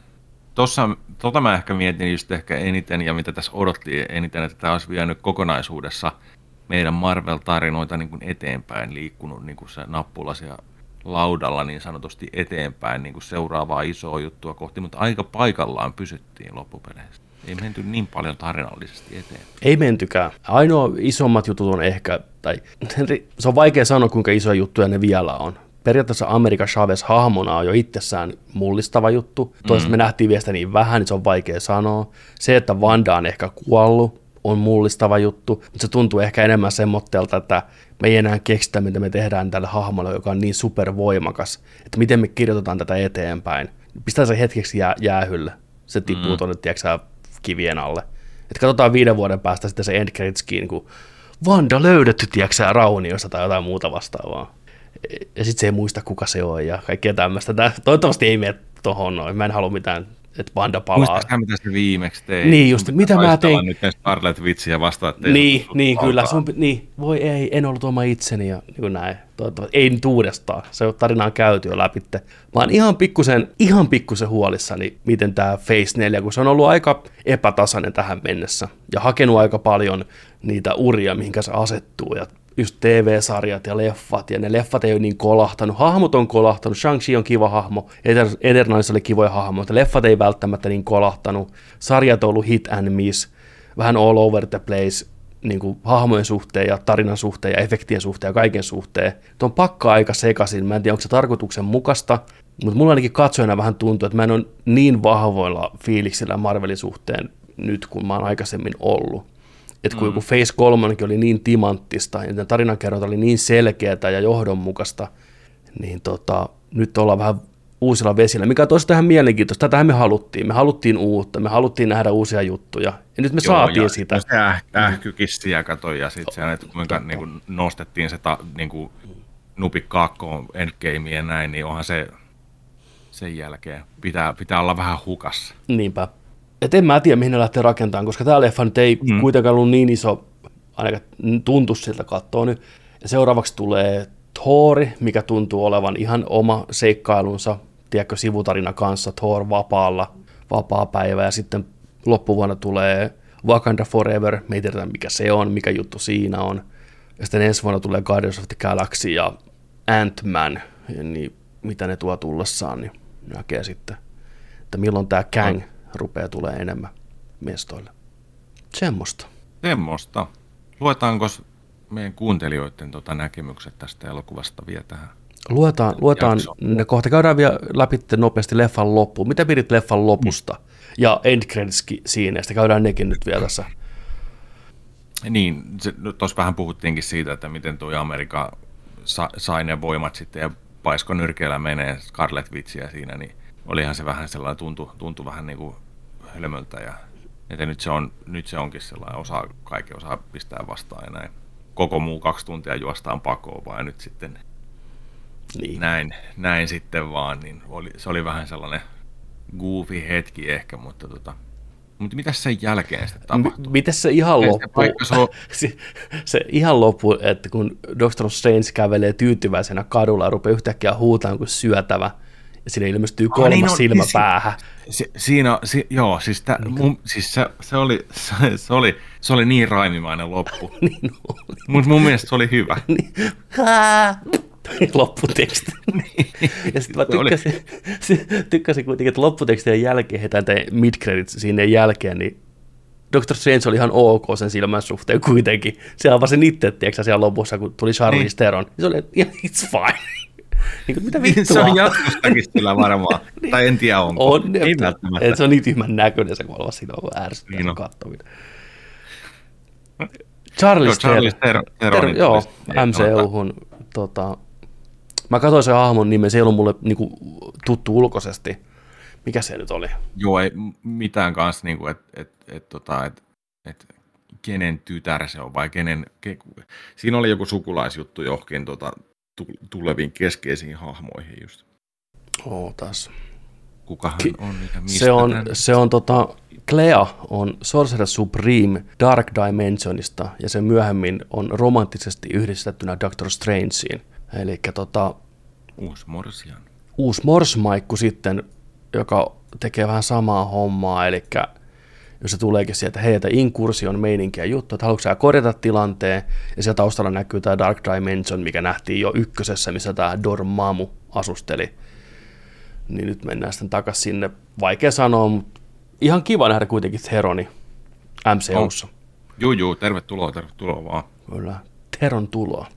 S1: tuossa, tota mä ehkä mietin just ehkä eniten, ja mitä tässä odotti eniten, että tämä olisi vienyt kokonaisuudessa meidän Marvel-tarinoita niin kuin eteenpäin, liikkunut niin kuin se nappula siellä laudalla niin sanotusti eteenpäin niin kuin seuraavaa isoa juttua kohti, mutta aika paikallaan pysyttiin loppupeleissä. Ei menty niin paljon tarinallisesti eteen.
S2: Ei mentykään. Ainoa isommat jutut on ehkä, tai se on vaikea sanoa kuinka isoja juttuja ne vielä on. Periaatteessa Amerika Chavez hahmona on jo itsessään mullistava juttu. Toisaalta mm. me nähtiin viestä niin vähän, niin se on vaikea sanoa. Se, että Vanda on ehkä kuollut, on mullistava juttu, mutta se tuntuu ehkä enemmän semmoitteelta, että me ei enää keksitä, mitä me tehdään tällä hahmolla, joka on niin supervoimakas, että miten me kirjoitetaan tätä eteenpäin. Pistää se hetkeksi jää, jäähylle. Se tippuu mm. tuonne, tiedätkö, kivien alle. Että katsotaan viiden vuoden päästä sitten se end creditskin, kun Vanda löydetty, tiedätkö, rauniosta tai jotain muuta vastaavaa. Ja sitten se ei muista, kuka se on ja kaikkea tämmöistä. Toivottavasti ei mene tuohon noin. Mä en halua mitään että Vanda palaa.
S1: Muistatko mitä se viimeksi tein?
S2: Niin just, mitä mä tein?
S1: nyt Scarlet Witchia vastaan, että
S2: Niin, niin kyllä, sun, niin, voi ei, en ollut oma itseni ja niin näin. Toivottavasti, ei nyt uudestaan, se tarina on käyty jo läpi. Mä oon ihan pikkusen, ihan pikkusen huolissani, miten tämä Face 4, kun se on ollut aika epätasainen tähän mennessä ja hakenut aika paljon niitä uria, mihinkä se asettuu ja just TV-sarjat ja leffat, ja ne leffat ei ole niin kolahtanut. Hahmot on kolahtanut, Shang-Chi on kiva hahmo, Eternals oli kivoja hahmo, mutta leffat ei välttämättä niin kolahtanut. Sarjat on ollut hit and miss, vähän all over the place, niin kuin hahmojen suhteen ja tarinan suhteen ja efektien suhteen ja kaiken suhteen. Tuo on pakka aika sekaisin. Mä en tiedä, onko se tarkoituksen mukaista, mutta mulla ainakin katsojana vähän tuntuu, että mä en ole niin vahvoilla fiiliksillä Marvelin suhteen nyt, kuin mä oon aikaisemmin ollut. Että kun mm. joku Face 3 oli niin timanttista ja tarinankerronta oli niin selkeää ja johdonmukaista, niin tota, nyt ollaan vähän uusilla vesillä, mikä on tosi tähän mielenkiintoista. Tätähän me haluttiin. Me haluttiin uutta, me haluttiin nähdä uusia juttuja. Ja nyt me Joo, saatiin ja sitä.
S1: Se äh, ähkykistiä katoi ja sitten se, että kuinka niin kuin nostettiin se ta, niin kuin nupikkaakkoon endgameen ja näin, niin onhan se sen jälkeen. Pitää, pitää olla vähän hukassa.
S2: Niinpä et en mä tiedä, mihin ne lähtee rakentamaan, koska tämä leffa nyt ei mm. kuitenkaan ollut niin iso, ainakaan tuntu siltä katsoa nyt. Ja seuraavaksi tulee Thor, mikä tuntuu olevan ihan oma seikkailunsa, tiedätkö, sivutarina kanssa, Thor vapaalla, vapaa päivä, ja sitten loppuvuonna tulee Wakanda Forever, me ei tiedä mikä se on, mikä juttu siinä on. Ja sitten ensi vuonna tulee Guardians of the Galaxy ja Ant-Man, niin mitä ne tuo tullessaan, niin näkee sitten, että milloin tämä Kang no rupeaa tulee enemmän mestoille. Semmosta.
S1: Semmosta. Luetaanko meidän kuuntelijoiden tota näkemykset tästä elokuvasta vielä tähän?
S2: Luetaan, luetaan ne kohta. Käydään vielä läpi nopeasti leffan loppuun. Mitä pidit leffan lopusta? Mm. Ja siinä, ja käydään nekin nyt vielä tässä.
S1: Niin, no, tuossa vähän puhuttiinkin siitä, että miten tuo Amerikka sa, sai ne voimat sitten ja paisko nyrkeellä menee Scarlet Witchia siinä, niin olihan se vähän sellainen, tuntu, tuntu vähän niin kuin hölmöltä ja että nyt se, on, nyt se onkin sellainen, osa, kaikki osaa pistää vastaan ja näin. Koko muu kaksi tuntia juostaan pakoon, vaan nyt sitten niin. näin, näin sitten vaan, niin oli, se oli vähän sellainen goofy hetki ehkä, mutta tota, mutta mitä sen jälkeen sitten tapahtui? M-
S2: miten se ihan loppu? Se, se, ihan loppu, että kun Doctor Strange kävelee tyytyväisenä kadulla ja rupeaa yhtäkkiä huutamaan kuin syötävä, Siinä ilmestyy kolmas ah, niin on, silmä
S1: siis,
S2: päähän.
S1: Si, siinä, si, joo, siis, tä, niin. mun, siis se, se, oli, se, se, oli, se oli niin raimimainen loppu. niin oli. Mutta mun mielestä se oli hyvä. niin.
S2: lopputeksti. Niin. ja sitten mä tykkäsin, tykkäsin kuitenkin, että lopputekstien jälkeen, he tai mid sinne jälkeen, niin Doctor Strange oli ihan ok sen silmän suhteen kuitenkin. Se avasi itse, tiedätkö siellä lopussa, kun tuli Charlize niin. Theron. Niin se oli, yeah, it's fine. Niin kuin, mitä vittua?
S1: Se on jatkostakin sillä varmaan. niin. Tai en tiedä onko.
S2: On, Ei Et se on niin tyhmän näköinen se kolmas, siinä on ärsyttävä niin kattominen. Charles, Charles Theron. Theron, joo, MCU-hun. Tota, mä katsoin sen hahmon nimen, se ei ollut mulle niinku, tuttu ulkoisesti. Mikä se nyt oli?
S1: Joo, ei mitään kanssa, niinku, että et, et, tota, et, et, kenen tytär se on vai kenen... Ke, siinä oli joku sukulaisjuttu johonkin tota, tuleviin keskeisiin hahmoihin just.
S2: Oo, taas.
S1: Kukahan Ki- on niitä mistä
S2: Se on, se on tota, Clea on Sorcerer Supreme Dark Dimensionista ja se myöhemmin on romanttisesti yhdistettynä Doctor Strangeen. Eli tota,
S1: Uusi Morsian.
S2: Uusi Morsmaikku sitten, joka tekee vähän samaa hommaa, eli jos se tuleekin sieltä, hei, että inkursion meininkiä juttu, että haluatko korjata tilanteen, ja siellä taustalla näkyy tämä Dark Dimension, mikä nähtiin jo ykkösessä, missä tämä Dormammu asusteli. Niin nyt mennään sitten takaisin sinne. Vaikea sanoa, mutta ihan kiva nähdä kuitenkin Theroni MCUssa. Oh.
S1: Juu, juu, tervetuloa, tervetuloa vaan.
S2: Kyllä, Theron tuloa.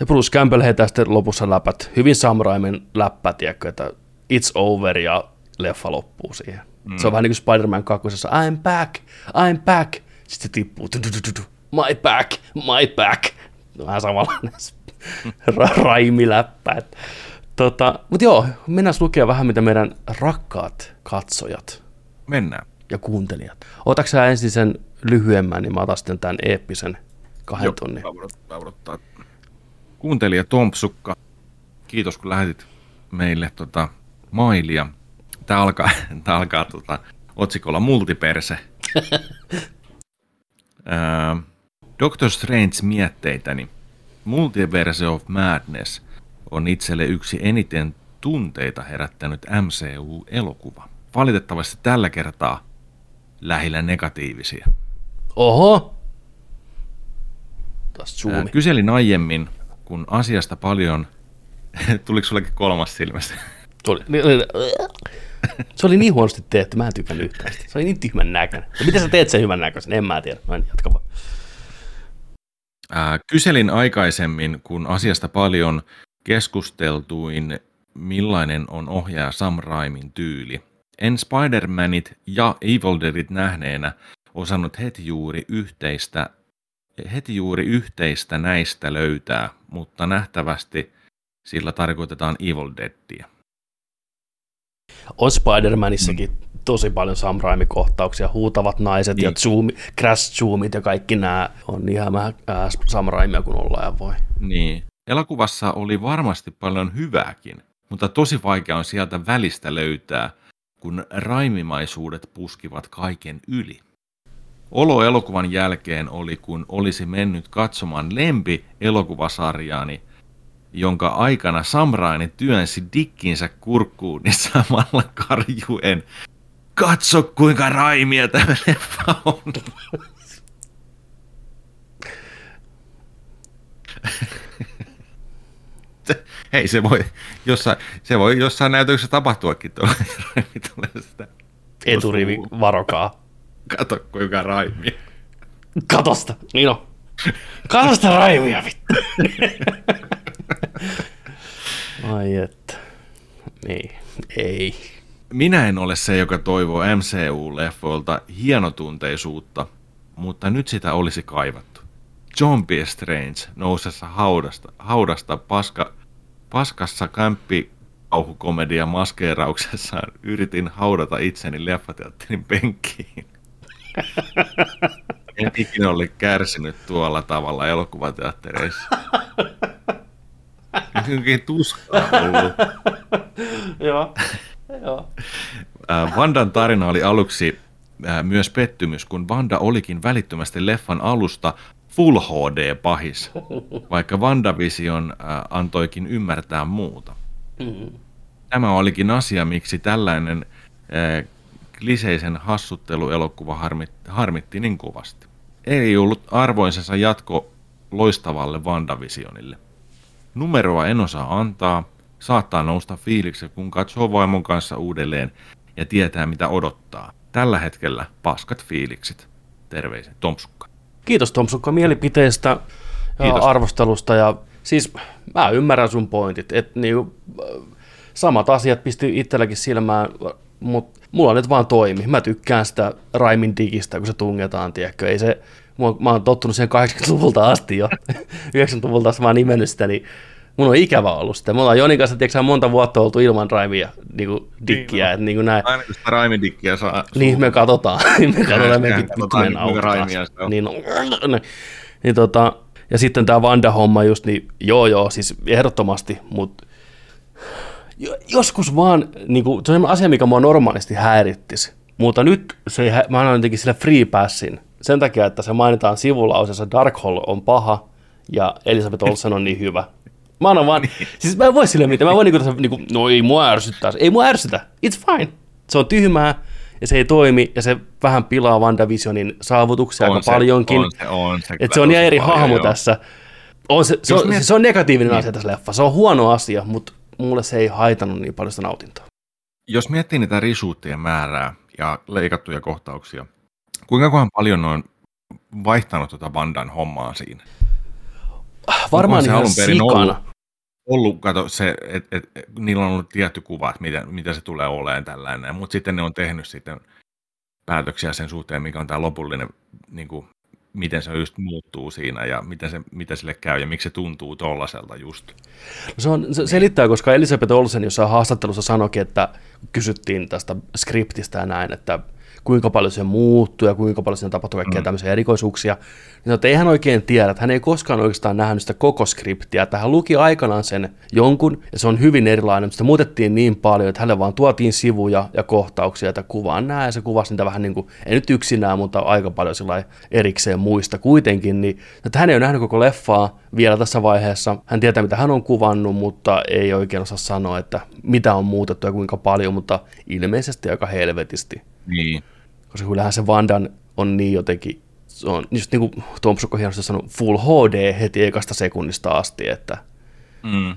S2: Ja Bruce Campbell heittää sitten lopussa läpät, hyvin Sam Raimin läppä, tiedätkö, että it's over ja leffa loppuu siihen. Mm. Se on vähän niin kuin Spider-Man 2. I'm back, I'm back. Sitten se tippuu. My back, my back. Vähän samanlainen ra- raimiläppä. Tota, mutta joo, mennään lukea vähän, mitä meidän rakkaat katsojat
S1: Mennään.
S2: ja kuuntelijat. Otatko sä ensin sen lyhyemmän, niin mä otan sitten tämän eeppisen kahden joo, tunnin.
S1: Joo, Kuuntelija Tompsukka, kiitos kun lähetit meille tota, mailia Tämä alkaa, tämä alkaa tota, otsikolla Multiperse. Doctor Strange mietteitäni. Multiverse of Madness on itselle yksi eniten tunteita herättänyt MCU-elokuva. Valitettavasti tällä kertaa lähellä negatiivisia.
S2: Oho!
S1: Kyselin aiemmin, kun asiasta paljon... Tuliko sullekin kolmas silmästä?
S2: Tuli. Se oli niin huonosti tehty, mä en tykännyt yhtään sitä. Se oli niin tyhmän näköinen. Ja miten sä teet sen hyvän näköisen? En mä tiedä. En jatka vaan.
S1: kyselin aikaisemmin, kun asiasta paljon keskusteltuin, millainen on ohjaaja Sam Raimin tyyli. En Spider-Manit ja Evil Deadit nähneenä osannut heti juuri yhteistä, heti juuri yhteistä näistä löytää, mutta nähtävästi sillä tarkoitetaan Evil Deadia.
S2: On Spider-Manissakin mm. tosi paljon Sam Raimi-kohtauksia, huutavat naiset niin. ja zoom, crash zoomit ja kaikki nämä on ihan vähän äh, Sam Raimia kuin ollaan ja voi.
S1: Niin. Elokuvassa oli varmasti paljon hyvääkin, mutta tosi vaikea on sieltä välistä löytää, kun raimimaisuudet puskivat kaiken yli. Olo elokuvan jälkeen oli, kun olisi mennyt katsomaan lempi elokuvasarjaani jonka aikana Samraani työnsi dikkinsä kurkkuun, niin samalla karjuen, katso kuinka raimia tämä leffa on. Hei, se voi jossain, se voi jossain näytöksessä tapahtuakin tuolla.
S2: Eturivi, varokaa.
S1: Kato kuinka raimia.
S2: Katosta, niin on. Katosta raimia, vittu. Ai että. Niin, ei.
S1: Minä en ole se, joka toivoo MCU-leffoilta hienotunteisuutta, mutta nyt sitä olisi kaivattu. John B. Strange nousessa haudasta, haudasta paska, paskassa kämppi kauhukomedia maskeerauksessaan yritin haudata itseni leffateatterin penkkiin. En ikinä ole kärsinyt tuolla tavalla elokuvateattereissa. Jotenkin tuskaa ollut.
S2: Joo. Joo.
S1: Vandan tarina oli aluksi myös pettymys, kun Vanda olikin välittömästi leffan alusta Full HD-pahis, vaikka WandaVision antoikin ymmärtää muuta. Mm-hmm. tämä olikin asia, miksi tällainen äh, kliseisen hassutteluelokuva harmitti, harmitti niin kovasti. Ei ollut arvoisensa jatko loistavalle Vandavisionille. Numeroa en osaa antaa, saattaa nousta fiiliksi, kun katsoo vaimon kanssa uudelleen ja tietää mitä odottaa. Tällä hetkellä paskat fiilikset. Terveisin Tomsukka.
S2: Kiitos Tomsukka mielipiteestä ja Kiitos. arvostelusta ja siis mä ymmärrän sun pointit, että niinku, samat asiat pisti itselläkin silmään, mutta mulla nyt vaan toimi. Mä tykkään sitä Raimin digistä, kun se tungetaan, tiedätkö. Ei se, mä oon tottunut siihen 80-luvulta asti jo. 90-luvulta asti mä oon nimennyt sitä, niin mun on ikävä ollut sitä. Me ollaan Jonin kanssa tiedätkö, monta vuotta oltu ilman Raimia niin kuin dikkiä. Niin, no. niin kuin näin.
S1: Aina kun sitä Raimin dikkiä saa.
S2: Niin, me katsotaan. me katsotaan, me vittu nauttaa. Niin, no, niin, tota, ja sitten tämä Vanda-homma just, niin joo joo, siis ehdottomasti, mutta joskus vaan, niin kuin, se on asia, mikä mua normaalisti häirittisi. Mutta nyt se, mä annan jotenkin sille free passin. Sen takia, että se mainitaan sivulauseessa Darkhold on paha ja Elisabeth Olsen on niin hyvä. Mä annan vaan, niin. siis mä en voi sille mitään, mä voin niinku, niinku, no ei mua ärsyttää, ei mua ärsytä, it's fine. Se on tyhmää ja se ei toimi ja se vähän pilaa WandaVisionin saavutuksia on aika se, paljonkin. On se, on se, Et se on niin eri paljon, hahmo joo. tässä. On se, se, on, miet... se on negatiivinen niin. asia tässä leffa, se on huono asia, mutta mulle se ei haitannut niin paljon sitä nautintoa.
S1: Jos miettii niitä risuuttien määrää ja leikattuja kohtauksia, kuinka paljon on vaihtanut tuota bandan hommaa siinä?
S2: Varmaan ihan sikana. Ollut,
S1: ollut kato, se, et, et, et, niillä on ollut tietty kuva, että mitä, mitä se tulee olemaan tällainen, mutta sitten ne on tehnyt sitten päätöksiä sen suhteen, mikä on tämä lopullinen niin kuin, miten se just muuttuu siinä ja miten, se, miten sille käy ja miksi se tuntuu tollaselta just.
S2: No se, on, se selittää, koska Elisabeth Olsen jossain haastattelussa sanoikin, että kysyttiin tästä skriptistä ja näin, että kuinka paljon se muuttuu ja kuinka paljon siinä tapahtuu kaikkia mm. tämmöisiä erikoisuuksia. Niin että ei hän oikein tiedä, että hän ei koskaan oikeastaan nähnyt sitä koko skriptiä, että hän luki aikanaan sen jonkun, ja se on hyvin erilainen, mutta sitä muutettiin niin paljon, että hänelle vaan tuotiin sivuja ja kohtauksia, että kuvaan näin, ja se kuvasi niitä vähän niin kuin, ei nyt yksinään, mutta aika paljon sillä erikseen muista kuitenkin, niin että hän ei ole nähnyt koko leffaa vielä tässä vaiheessa. Hän tietää, mitä hän on kuvannut, mutta ei oikein osaa sanoa, että mitä on muutettu ja kuinka paljon, mutta ilmeisesti aika helvetisti.
S1: Niin.
S2: Koska kyllähän se Vandan on niin jotenkin, se on just niin kuin Tomsukko hienosti sanoi, full HD heti ekasta sekunnista asti, että mm.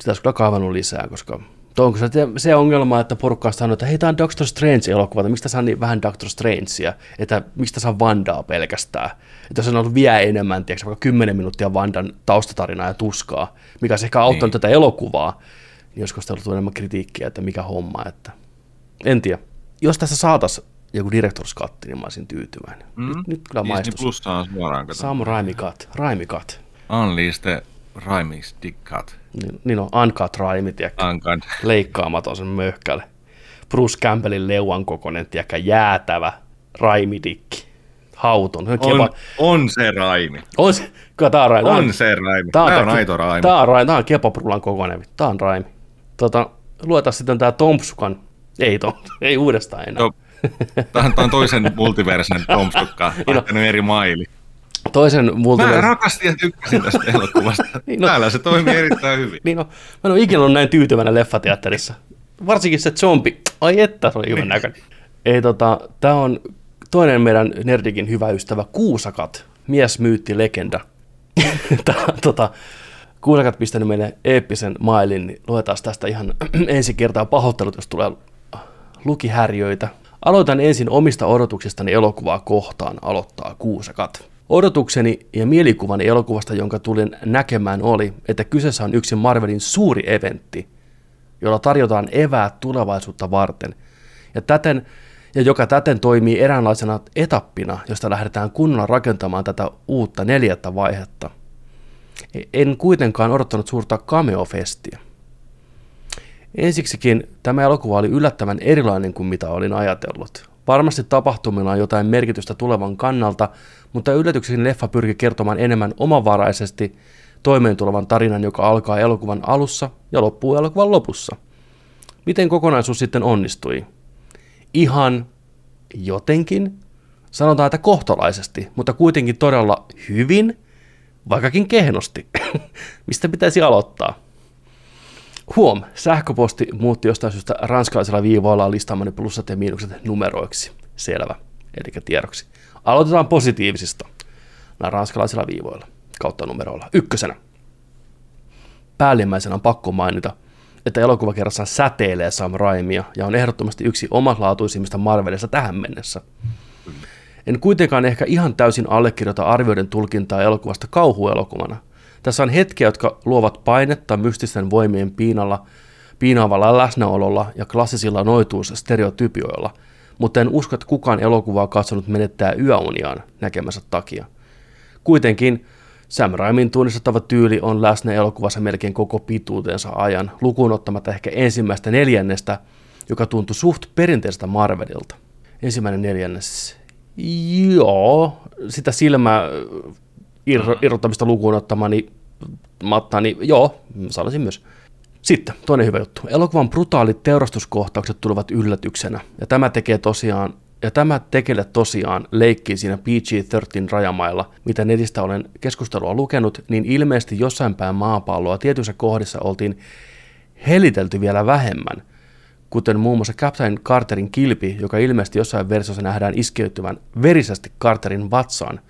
S2: sitä olisi kyllä kaivannut lisää, koska onko se, se ongelma, että porukka on sanonut, että hei, tämä on Doctor Strange-elokuva, että mistä saa niin vähän Doctor Strangea, että mistä saa Vandaa pelkästään. Että jos on ollut vielä enemmän, tiedätkö, vaikka 10 minuuttia Vandan taustatarinaa ja tuskaa, mikä olisi ehkä auttanut niin. tätä elokuvaa, niin olisiko sitä ollut enemmän kritiikkiä, että mikä homma, että en tiedä. Jos tässä saataisiin joku director's cut, niin mä olisin tyytyväinen. Mm. Nyt, nyt kyllä maistus.
S1: Plus on suoraan kato.
S2: Samu Raimi cut. Raimi cut.
S1: Unleash the Raimi stick cut.
S2: Niin, niin on, uncut Raimi, tiedäkö?
S1: Uncut.
S2: Leikkaamaton sen möhkäle. Bruce Campbellin leuan kokoinen, tiedäkö, jäätävä Raimi-dikki. Hauton.
S1: On, on, on se Raimi.
S2: On se, kyllä tää on Raimi.
S1: On se Raimi. Tää on, tää on aito Raimi.
S2: Tää on, Raimi. Tää on kepaprulan kokoinen. Tää on Raimi. Tota, luetaan sitten tää Tomsukan. Ei, Tom, ei uudestaan enää. No,
S1: Tämä on toisen multiversen Tomstukka, no. eri maili.
S2: Toisen multiversen...
S1: Mä rakastin ja tykkäsin tästä elokuvasta. niin no. Täällä se toimii erittäin hyvin.
S2: niin no, mä en ole ikinä ollut näin tyytyväinen leffateatterissa. Varsinkin se zombi. Ai että, se oli hyvän näköinen. Ei tota, tää on toinen meidän Nerdikin hyvä ystävä, Kuusakat, mies, myytti, legenda. tää, tota, Kuusakat pistänyt meille eeppisen mailin, niin luetaan tästä ihan ensi kertaa pahoittelut, jos tulee lukihärjöitä. Aloitan ensin omista odotuksistani elokuvaa kohtaan, aloittaa Kuusakat. Odotukseni ja mielikuvani elokuvasta, jonka tulin näkemään, oli, että kyseessä on yksi Marvelin suuri eventti, jolla tarjotaan eväät tulevaisuutta varten, ja, täten, ja joka täten toimii eräänlaisena etappina, josta lähdetään kunnolla rakentamaan tätä uutta neljättä vaihetta. En kuitenkaan odottanut suurta cameo-festiä. Ensiksikin tämä elokuva oli yllättävän erilainen kuin mitä olin ajatellut. Varmasti tapahtumilla on jotain merkitystä tulevan kannalta, mutta yllätyksen leffa pyrki kertomaan enemmän omavaraisesti toimeen tulevan tarinan, joka alkaa elokuvan alussa ja loppuu elokuvan lopussa. Miten kokonaisuus sitten onnistui? Ihan jotenkin, sanotaan, että kohtalaisesti, mutta kuitenkin todella hyvin, vaikkakin kehnosti. Mistä pitäisi aloittaa? Huom, sähköposti muutti jostain syystä ranskalaisella viivoilla listaamani plussat ja miinukset numeroiksi. Selvä, eli tiedoksi. Aloitetaan positiivisista. Nämä ranskalaisilla viivoilla kautta numeroilla. Ykkösenä. Päällimmäisenä on pakko mainita, että elokuvakerrassa säteilee Sam Raimia ja on ehdottomasti yksi omalaatuisimmista Marvelissa tähän mennessä. En kuitenkaan ehkä ihan täysin allekirjoita arvioiden tulkintaa elokuvasta kauhuelokuvana. Tässä on hetkiä, jotka luovat painetta mystisten voimien piinalla, piinaavalla läsnäololla ja klassisilla noituusstereotypioilla, mutta en usko, että kukaan elokuvaa katsonut menettää yöuniaan näkemänsä takia. Kuitenkin Sam Raimin tunnistettava tyyli on läsnä elokuvassa melkein koko pituutensa ajan, lukuun ottamatta ehkä ensimmäistä neljännestä, joka tuntui suht perinteisestä Marvelilta. Ensimmäinen neljännes, joo, sitä silmää irro, irrottamista lukuun ottamani matta, niin joo, sanoisin myös. Sitten toinen hyvä juttu. Elokuvan brutaalit teurastuskohtaukset tulevat yllätyksenä, ja tämä tekee tosiaan ja tämä tekele tosiaan leikkii siinä PG-13 rajamailla, mitä netistä olen keskustelua lukenut, niin ilmeisesti jossain päin maapalloa tietyissä kohdissa oltiin helitelty vielä vähemmän, kuten muun muassa Captain Carterin kilpi, joka ilmeisesti jossain versiossa nähdään iskeytyvän verisesti Carterin vatsaan,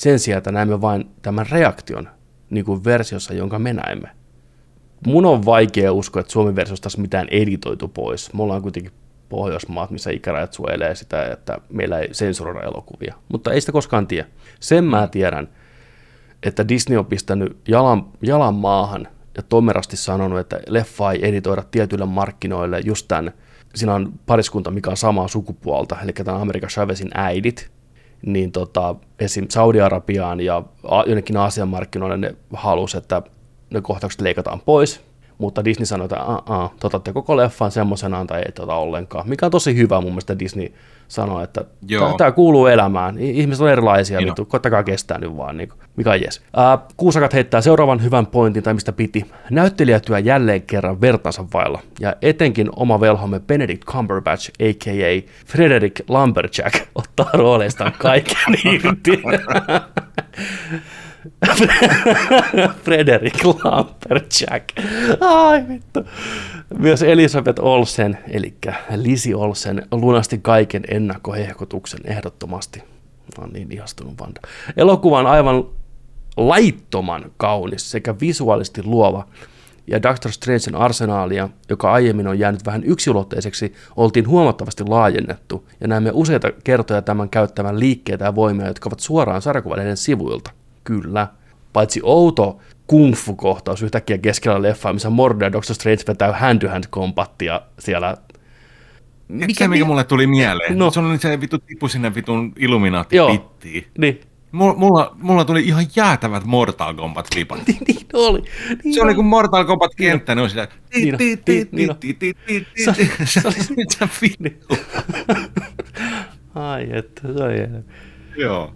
S2: sen sijaan, että näemme vain tämän reaktion, niin kuin versiossa, jonka me näemme. Mun on vaikea uskoa, että Suomen versiosta taas mitään editoitu pois. Me ollaan kuitenkin Pohjoismaat, missä ikärajat suojelee sitä, että meillä ei sensuroida elokuvia. Mutta ei sitä koskaan tiedä. Sen mä tiedän, että Disney on pistänyt jalan, jalan maahan ja tomerasti sanonut, että leffa ei editoida tietyille markkinoille just tämän, siinä on pariskunta, mikä on samaa sukupuolta, eli tämä Amerikan Chavezin äidit, niin tota, esim. Saudi-Arabiaan ja jonnekin Aasian markkinoille ne halusi, että ne kohtaukset leikataan pois, mutta Disney sanoi, että a totatte koko leffan semmoisenaan tai ei tota ollenkaan, mikä on tosi hyvä mun mielestä Disney sanoi, että tämä kuuluu elämään, ihmiset on erilaisia, niin vittu, koittakaa kestää nyt vaan, niin kuin, mikä on jes. Uh, Kuusakat heittää seuraavan hyvän pointin, tai mistä piti. Näyttelijätyö jälleen kerran vertansa vailla, ja etenkin oma velhomme Benedict Cumberbatch, a.k.a. Frederick Lumberjack, ottaa rooleistaan kaiken irti. Frederick Lamperjack. Ai vittu. Myös Olsen, eli Lisi Olsen, lunasti kaiken ennakkohehkutuksen ehdottomasti. Mä oon niin ihastunut Vanda. Elokuva on aivan laittoman kaunis sekä visuaalisesti luova, ja Doctor Strangein arsenaalia, joka aiemmin on jäänyt vähän yksiulotteiseksi, oltiin huomattavasti laajennettu, ja näemme useita kertoja tämän käyttävän liikkeitä ja voimia, jotka ovat suoraan sarjakuvalehden sivuilta. Kyllä. Paitsi outo kung fu kohtaus yhtäkkiä keskellä leffaa, missä Mordor ja Doctor Strange vetää hand-to-hand kompattia siellä
S1: mikä, se, mikä mulle tuli mieleen. No. Se oli se vittu tippu sinne vitun Illuminati-pittiin.
S2: Niin.
S1: Mulla, mulla, tuli ihan jäätävät Mortal Kombat-klipat.
S2: niin, niin oli. Niin
S1: se oli kuin Mortal Kombat-kenttä, niin on sitä...
S2: Niin, niin, Se oli vittu. Ai että, se oli
S1: Joo.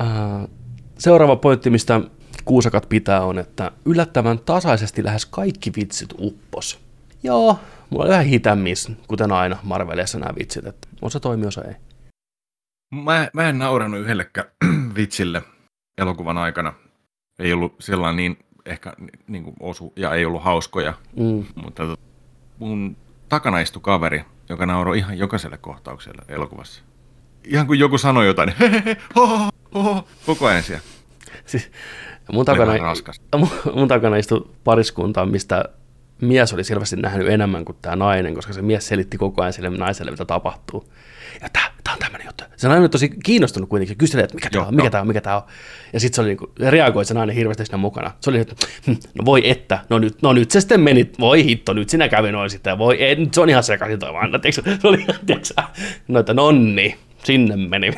S2: Uh, Seuraava pointti, mistä kuusakat pitää, on, että yllättävän tasaisesti lähes kaikki vitsit uppos. Joo, mulla oli vähän hitämmis, kuten aina Marvelissa nämä vitsit, että osa toimii, osa ei.
S1: Mä, mä en naurannut yhdellekään vitsille elokuvan aikana. Ei ollut sellainen niin ehkä niin kuin osu ja ei ollut hauskoja, mm. mutta mun takana istui kaveri, joka nauroi ihan jokaiselle kohtaukselle elokuvassa. Ihan kuin joku sanoi jotain, hehehe, ho, ho, Oho, koko ajan siellä.
S2: Siis, mun, takana, mun, mun takana istui pariskunta, mistä mies oli selvästi nähnyt enemmän kuin tämä nainen, koska se mies selitti koko ajan sille naiselle, mitä tapahtuu. Ja tämä, tämä on tämmöinen juttu. Se nainen oli tosi kiinnostunut kuitenkin, kyselee, että mikä tämä on, mikä tämä on, mikä tämä on. Ja sitten se oli niin reagoi se nainen hirveästi siinä mukana. Se oli, että hm, no voi että, no nyt, no nyt se sitten meni, voi hitto, nyt sinä kävi noin sitten, voi, ei, nyt se on ihan sekaisin toi vaan, se oli, tiiäksä, no että nonni, sinne meni.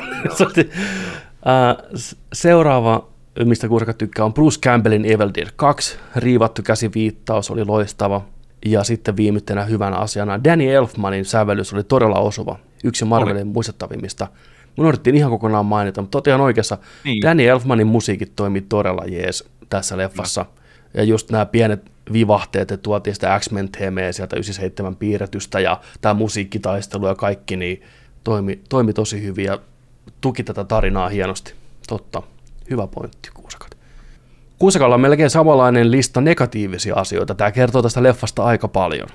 S2: seuraava, mistä kuusakat tykkää, on Bruce Campbellin Evil Dead 2. Riivattu käsiviittaus oli loistava. Ja sitten viimeisenä hyvänä asiana Danny Elfmanin sävellys oli todella osuva. Yksi Marvelin oli. muistettavimmista. Mun odotettiin ihan kokonaan mainita, mutta totean oikeassa, niin. Danny Elfmanin musiikit toimi todella jees tässä leffassa. No. Ja just nämä pienet vivahteet, että tuotiin sitä X-Men teemeä sieltä 97 piirretystä ja tämä musiikkitaistelu ja kaikki, niin toimi, toimi tosi hyvin ja tuki tätä tarinaa hienosti. Totta. Hyvä pointti, Kuusakat. Kuusekalla on melkein samanlainen lista negatiivisia asioita. Tämä kertoo tästä leffasta aika paljon.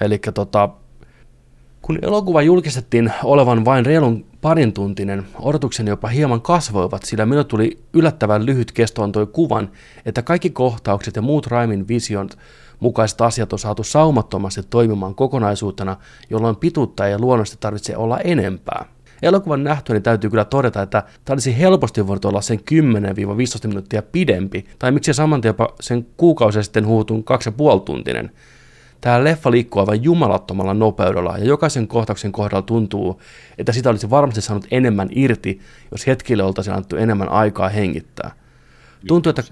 S2: Eli tota, kun elokuva julkistettiin olevan vain reilun parin tuntinen, odotukseni jopa hieman kasvoivat, sillä minulle tuli yllättävän lyhyt kestoon toi kuvan, että kaikki kohtaukset ja muut Raimin vision mukaiset asiat on saatu saumattomasti toimimaan kokonaisuutena, jolloin pituutta ei luonnollisesti tarvitse olla enempää. Elokuvan nähtyä niin täytyy kyllä todeta, että tämä olisi helposti voinut olla sen 10-15 minuuttia pidempi, tai miksi saman jopa sen kuukausi sitten huutun 2,5 tuntinen. Tämä leffa liikkuu aivan jumalattomalla nopeudella ja jokaisen kohtauksen kohdalla tuntuu, että sitä olisi varmasti saanut enemmän irti, jos hetkille oltaisiin annettu enemmän aikaa hengittää. Tuntuu, että,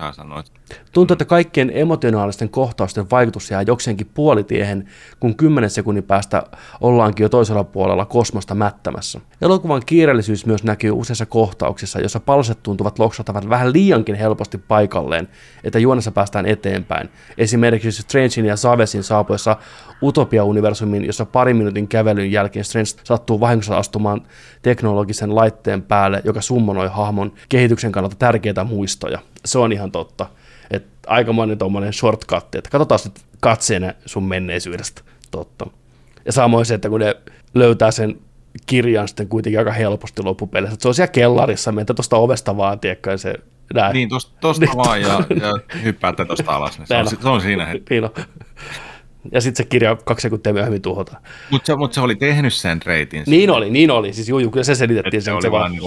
S2: tuntuu, että kaikkien emotionaalisten kohtausten vaikutus jää jokseenkin puolitiehen, kun kymmenen sekunnin päästä ollaankin jo toisella puolella kosmosta mättämässä. Elokuvan kiireellisyys myös näkyy useissa kohtauksissa, jossa palset tuntuvat loksahtavan vähän liiankin helposti paikalleen, että juonessa päästään eteenpäin. Esimerkiksi Strangein ja Savesin saapuessa Utopia-universumin, jossa pari minuutin kävelyn jälkeen Strange sattuu vahingossa astumaan teknologisen laitteen päälle, joka summonoi hahmon kehityksen kannalta tärkeitä muistoja se on ihan totta. Että aikamoinen tuommoinen shortcut, että katsotaan sitten katseena sun menneisyydestä. Totta. Ja samoin se, että kun ne löytää sen kirjan sitten kuitenkin aika helposti loppupeleissä. Se on siellä kellarissa, mentä tuosta ovesta vaan, tiedätkö, se näin.
S1: Niin, tosta, tosta niin. vaan ja, ja hyppäätte tuosta alas, niin se, on, se on siinä hetki. Niin on.
S2: Ja sitten se kirja kaksi sekuntia myöhemmin tuhotaan.
S1: Mutta se, mut se oli tehnyt sen reitin.
S2: Niin oli, niin oli. Siis juu, kyllä se selitettiin.
S1: se, se oli vaan niin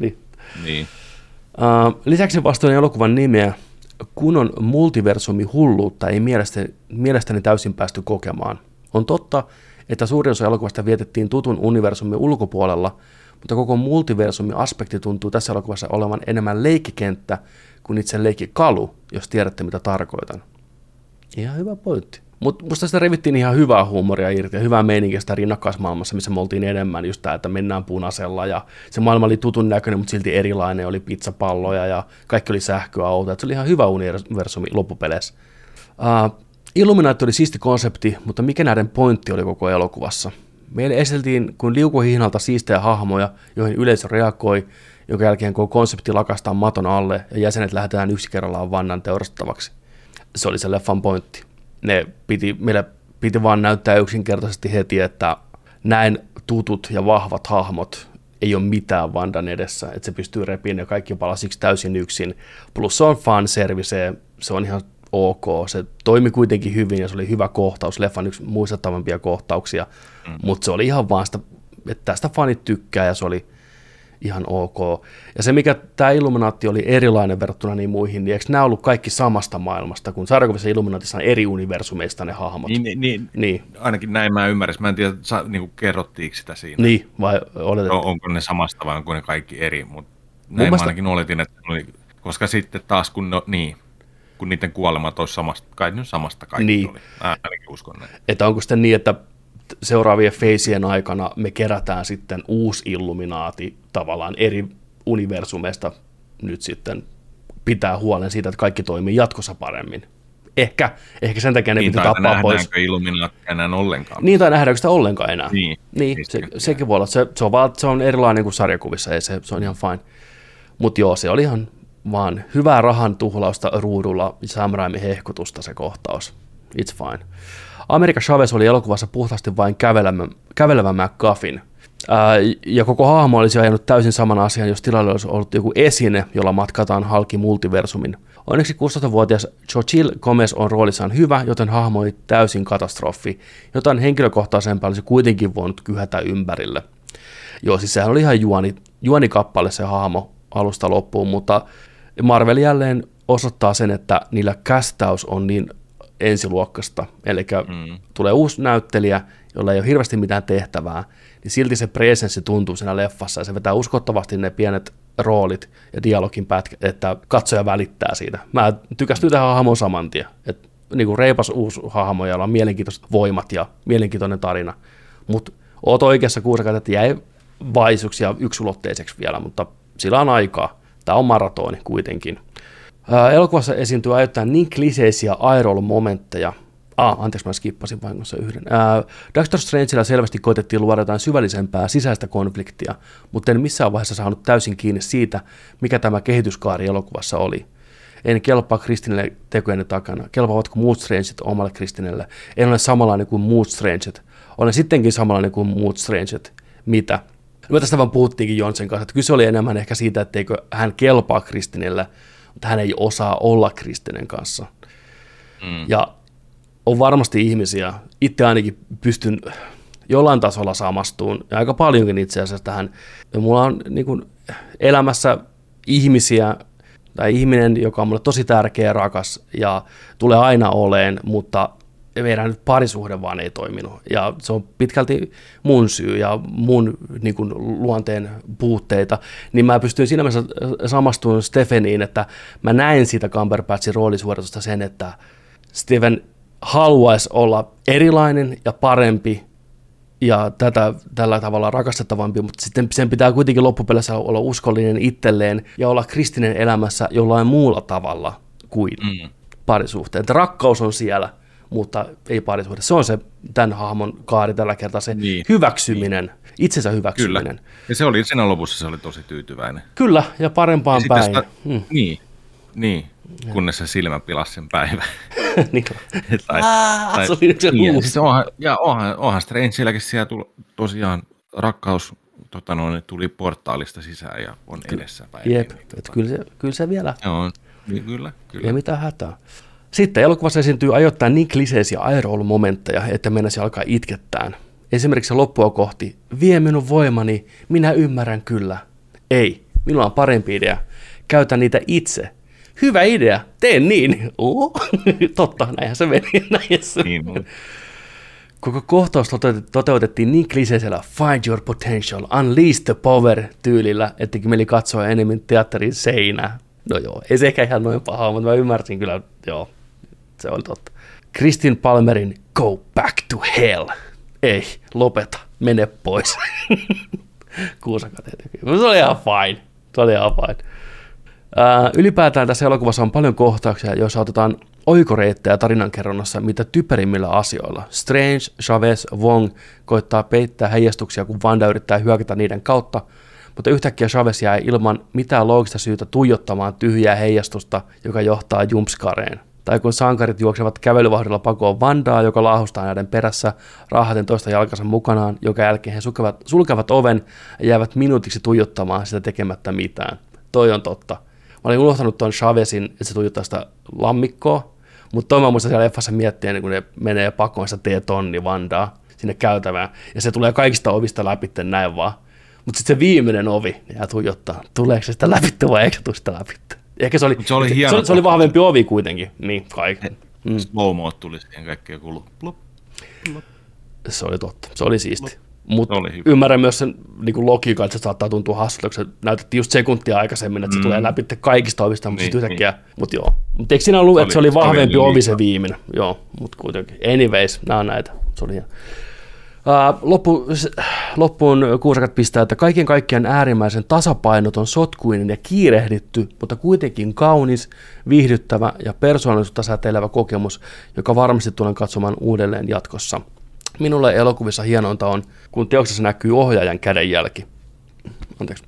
S2: Niin. niin. Uh, lisäksi vastoin elokuvan nimeä, kunnon multiversumi hulluutta ei mielestäni, mielestäni täysin päästy kokemaan. On totta, että suurin osa elokuvasta vietettiin tutun universumin ulkopuolella, mutta koko multiversumi-aspekti tuntuu tässä elokuvassa olevan enemmän leikkikenttä kuin itse leikkikalu, jos tiedätte mitä tarkoitan. Ihan hyvä pointti. Mutta musta sitä revittiin ihan hyvää huumoria irti ja hyvää meininkiä sitä rinnakkaismaailmassa, missä me oltiin enemmän just tämä, että mennään punaisella ja se maailma oli tutun näköinen, mutta silti erilainen, oli pizzapalloja ja kaikki oli sähköautoja. Se oli ihan hyvä universumi loppupeleissä. Uh, Illuminati oli siisti konsepti, mutta mikä näiden pointti oli koko elokuvassa? Meille esiteltiin kuin liukuhihnalta siistejä hahmoja, joihin yleisö reagoi, jonka jälkeen koko konsepti lakastaa maton alle ja jäsenet lähdetään yksi kerrallaan vannan teurastettavaksi. Se oli se leffan pointti ne piti, meillä piti vaan näyttää yksinkertaisesti heti, että näin tutut ja vahvat hahmot ei ole mitään Vandan edessä, että se pystyy repiin ja kaikki palasiksi täysin yksin. Plus se on fanservice, se on ihan ok, se toimi kuitenkin hyvin ja se oli hyvä kohtaus, leffan yksi muistettavampia kohtauksia, mm. mutta se oli ihan vaan sitä, että tästä fanit tykkää ja se oli ihan ok. Ja se, mikä tämä Illuminaatti oli erilainen verrattuna niin muihin, niin eikö nämä ollut kaikki samasta maailmasta, kun sarjakuvissa Illuminaatissa on eri universumeista ne hahmot?
S1: Niin, niin, niin. ainakin näin mä ymmärrän. Mä en tiedä, sa, niin kuin kerrottiinko sitä siinä.
S2: Niin, vai oletettiin?
S1: On, onko ne samasta vai onko ne kaikki eri, mutta näin mielestä... mä ainakin oletin, että oli, koska sitten taas kun, no, niin, kun niiden kuolemat olisi samasta, kai nyt samasta kaikki niin. oli. Mä ainakin uskon näin.
S2: Että onko sitten niin, että seuraavien feisien aikana me kerätään sitten uusi Illuminaati tavallaan eri universumeista nyt sitten pitää huolen siitä, että kaikki toimii jatkossa paremmin. Ehkä, ehkä sen takia ne niin, pitää tappaa pois.
S1: Illuminaatti enää ollenkaan?
S2: Niin, tai nähdäänkö sitä ollenkaan enää?
S1: Niin.
S2: niin se, sekin voi olla. Se, se, on vaan, se on erilainen kuin sarjakuvissa, ei se, se on ihan fine. Mutta joo, se oli ihan vaan hyvää rahan tuhlausta ruudulla, Sam Raimin hehkutusta se kohtaus. It's fine. Amerika Chavez oli elokuvassa puhtaasti vain kävelevä, kävelevä McGuffin. Ja koko hahmo olisi ajanut täysin saman asian, jos tilalle olisi ollut joku esine, jolla matkataan halki multiversumin. Onneksi 16-vuotias Chochil Gomez on roolissaan hyvä, joten hahmo oli täysin katastrofi. Jotain henkilökohtaisempaa olisi kuitenkin voinut kyhätä ympärille. Joo, siis sehän oli ihan juoni, juonikappale se hahmo alusta loppuun, mutta Marvel jälleen osoittaa sen, että niillä kästäys on niin ensiluokkasta, eli mm. tulee uusi näyttelijä, jolla ei ole hirveästi mitään tehtävää, niin silti se presenssi tuntuu siinä leffassa, ja se vetää uskottavasti ne pienet roolit ja dialogin pätkät, että katsoja välittää siitä. Mä tykästyin tähän hahmon saman tien, että niin kuin reipas uusi hahmo, jolla on mielenkiintoiset voimat ja mielenkiintoinen tarina, mutta oot oikeassa kuusakat, että jäi vaisuksia yksulotteiseksi vielä, mutta sillä on aikaa. Tämä on maratoni kuitenkin. Elokuvassa esiintyy ajoittain niin kliseisiä airoilumomentteja, Ah, anteeksi, mä skippasin vahingossa yhden. Uh, Doctor Strangella selvästi koitettiin luoda jotain syvällisempää sisäistä konfliktia, mutta en missään vaiheessa saanut täysin kiinni siitä, mikä tämä kehityskaari elokuvassa oli. En kelpaa kristinille tekojeni takana. Kelpaavatko muut strangeit omalle kristinelle? En ole samanlainen kuin muut strangeit. Olen sittenkin samanlainen kuin muut strangeit. Mitä? Me tästä vaan puhuttiinkin Jonsen kanssa, että kyse oli enemmän ehkä siitä, etteikö hän kelpaa kristinille, mutta hän ei osaa olla kristinen kanssa. Mm. Ja on varmasti ihmisiä, itse ainakin pystyn jollain tasolla samastuun, ja aika paljonkin itse asiassa tähän. Ja mulla on niin kuin, elämässä ihmisiä, tai ihminen, joka on mulle tosi tärkeä, rakas ja tulee aina oleen, mutta meidän parisuhde vaan ei toiminut. Ja se on pitkälti mun syy ja mun niin kuin, luonteen puutteita. Niin mä pystyin siinä mielessä samastumaan Stefaniin, että mä näin siitä Cumberbatchin roolisuoritusta sen, että Steven haluaisi olla erilainen ja parempi ja tätä tällä tavalla rakastettavampi, mutta sitten sen pitää kuitenkin loppupeleissä olla uskollinen itselleen ja olla kristinen elämässä jollain muulla tavalla kuin mm. parisuhteen. Rakkaus on siellä, mutta ei parisuhde. Se on se tämän hahmon kaari tällä kertaa, se niin. hyväksyminen, niin. itsensä hyväksyminen.
S1: Kyllä. Ja se oli siinä lopussa se oli tosi tyytyväinen.
S2: Kyllä, ja parempaan ja päin. Sitä,
S1: hmm. Niin, niin, kunnes se silmä pilasi sen päivän.
S2: niin. tai, tai, se oli se niin,
S1: siis onhan, ja onhan, onhan Strangeilläkin siellä tuli, tosiaan rakkaus tota noin, tuli portaalista sisään ja on Ky- edessä päin.
S2: Jep, niin, tota. kyllä, se, kyllä se vielä.
S1: Joo, niin, kyllä, kyllä.
S2: Ei mitään hätää. Sitten elokuvassa esiintyy ajoittain niin kliseisiä aeroilumomentteja, että mennäisi alkaa itkettään. Esimerkiksi loppua kohti, vie minun voimani, minä ymmärrän kyllä. Ei, minulla on parempi idea. Käytä niitä itse, hyvä idea, teen niin. Oh, totta, näinhän se meni. Näinhän se niin, meni. Koko kohtaus toteutettiin niin kliseisellä Find Your Potential, Unleash the Power tyylillä, että mieli katsoa enemmän teatterin seinää. No joo, ei se ehkä ihan noin paha, mutta mä ymmärsin kyllä, joo, se oli totta. Kristin Palmerin Go Back to Hell. Ei, lopeta, mene pois. Kuusakat Se oli ihan fine. Se oli ihan fine. Ää, ylipäätään tässä elokuvassa on paljon kohtauksia, joissa otetaan oikoreittejä tarinankerronnassa mitä typerimmillä asioilla. Strange, Chavez, Wong koittaa peittää heijastuksia, kun Vanda yrittää hyökätä niiden kautta, mutta yhtäkkiä Chavez jää ilman mitään loogista syytä tuijottamaan tyhjää heijastusta, joka johtaa jumpskareen. Tai kun sankarit juoksevat kävelyvahdilla pakoon Vandaa, joka laahustaa näiden perässä raahaten toista jalkansa mukanaan, joka jälkeen he sulkevat, sulkevat oven ja jäävät minuutiksi tuijottamaan sitä tekemättä mitään. Toi on totta. Mä olin unohtanut tuon Chavezin, että se tuijottaa sitä lammikkoa, mutta toi mä muistan siellä leffassa miettiä, kun ne menee pakoon sitä T-tonni Vandaa sinne käytävään, ja se tulee kaikista ovista läpi näin vaan. Mutta sitten se viimeinen ovi jää tuijottaa, tuleeko se sitä läpi vai eikö se sitä läpi. Ehkä se oli, se oli, se, se, se oli vahvempi ovi kuitenkin, niin kaiken.
S1: Mm. Slow tuli siihen kaikkeen kulu.
S2: Se oli totta, se oli siisti. Mutta ymmärrän myös sen niin logiikan, että se saattaa tuntua hassulta, kun se näytettiin just sekuntia aikaisemmin, että se mm. tulee läpi kaikista ovista, mutta niin, sitten yhtäkkiä, niin. mutta joo. Mutta eikö siinä ollut, että se oli vahvempi ovi se viimeinen? Joo, mutta kuitenkin. Anyways, nämä on näitä. Se oli Uh, loppu, loppuun kuusakat pistää, että kaiken kaikkiaan äärimmäisen tasapainoton, sotkuinen ja kiirehditty, mutta kuitenkin kaunis, viihdyttävä ja persoonallisuutta säteilevä kokemus, joka varmasti tulen katsomaan uudelleen jatkossa. Minulle elokuvissa hienointa on, kun teoksessa näkyy ohjaajan kädenjälki. Anteeksi.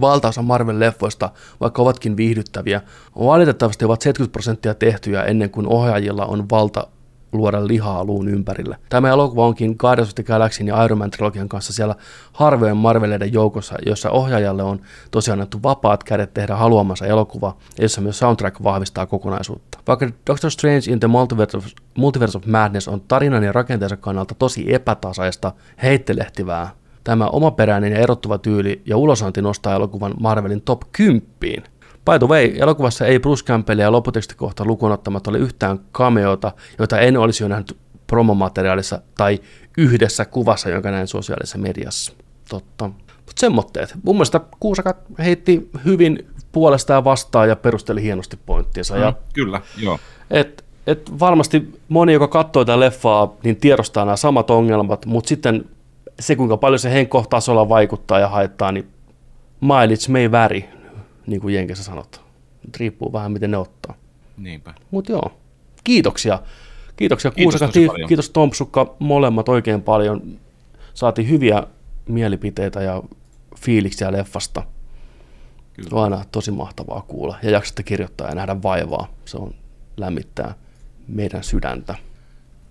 S2: Valtaosa Marvel-leffoista, vaikka ovatkin viihdyttäviä, valitettavasti ovat 70 prosenttia tehtyjä ennen kuin ohjaajilla on valta luoda lihaa luun ympärille. Tämä elokuva onkin Guardians of the Galaxyn ja Iron Man trilogian kanssa siellä harvojen Marveleiden joukossa, jossa ohjaajalle on tosiaan annettu vapaat kädet tehdä haluamansa elokuva, jossa myös soundtrack vahvistaa kokonaisuutta. Vaikka Doctor Strange in the Multiverse of, Multiverse of Madness on tarinan ja rakenteensa kannalta tosi epätasaista, heittelehtivää, Tämä omaperäinen ja erottuva tyyli ja ulosanti nostaa elokuvan Marvelin top 10. By the way, elokuvassa ei Bruce Campbell ja loputekstikohta lukuun ottamatta ole yhtään cameota, joita en olisi jo nähnyt promomateriaalissa tai yhdessä kuvassa, jonka näin sosiaalisessa mediassa. Totta. Mutta semmoitteet. Mun mielestä Kuusakat heitti hyvin puolestaan vastaan ja perusteli hienosti pointtinsa. Mm, ja
S1: kyllä, joo.
S2: Et, et varmasti moni, joka katsoo tätä leffaa, niin tiedostaa nämä samat ongelmat, mutta sitten se, kuinka paljon se henkkohtasolla vaikuttaa ja haittaa, niin mileage may vary, niin kuin Jenkessä sanotaan. Nyt riippuu vähän, miten ne ottaa.
S1: Niinpä.
S2: Mutta joo, kiitoksia. Kiitoksia kiitos Kuusaka, kiitos Tompsukka, molemmat oikein paljon. Saatiin hyviä mielipiteitä ja fiiliksiä leffasta. Kyllä. On aina tosi mahtavaa kuulla ja jaksatte kirjoittaa ja nähdä vaivaa. Se on lämmittää meidän sydäntä.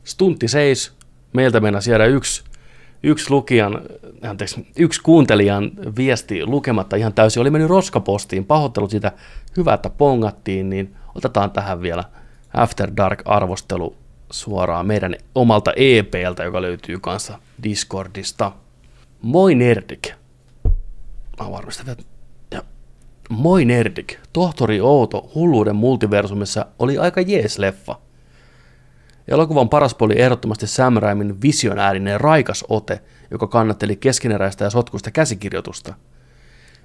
S2: Stuntti seis. Meiltä mennä siellä yksi, yksi lukijan, anteeksi, yksi kuuntelijan viesti lukematta ihan täysin. Oli mennyt roskapostiin, pahoittelut siitä, hyvä, että pongattiin, niin otetaan tähän vielä After Dark-arvostelu suoraan meidän omalta EPltä, joka löytyy kanssa Discordista. Moi Nerdik. Mä varmistan vielä. Ja. Moi Nerdik. Tohtori Outo hulluuden multiversumissa oli aika jees leffa. Elokuvan paras puoli ehdottomasti Sam Raimin visionäärinen raikas ote, joka kannatteli keskeneräistä ja sotkuista käsikirjoitusta.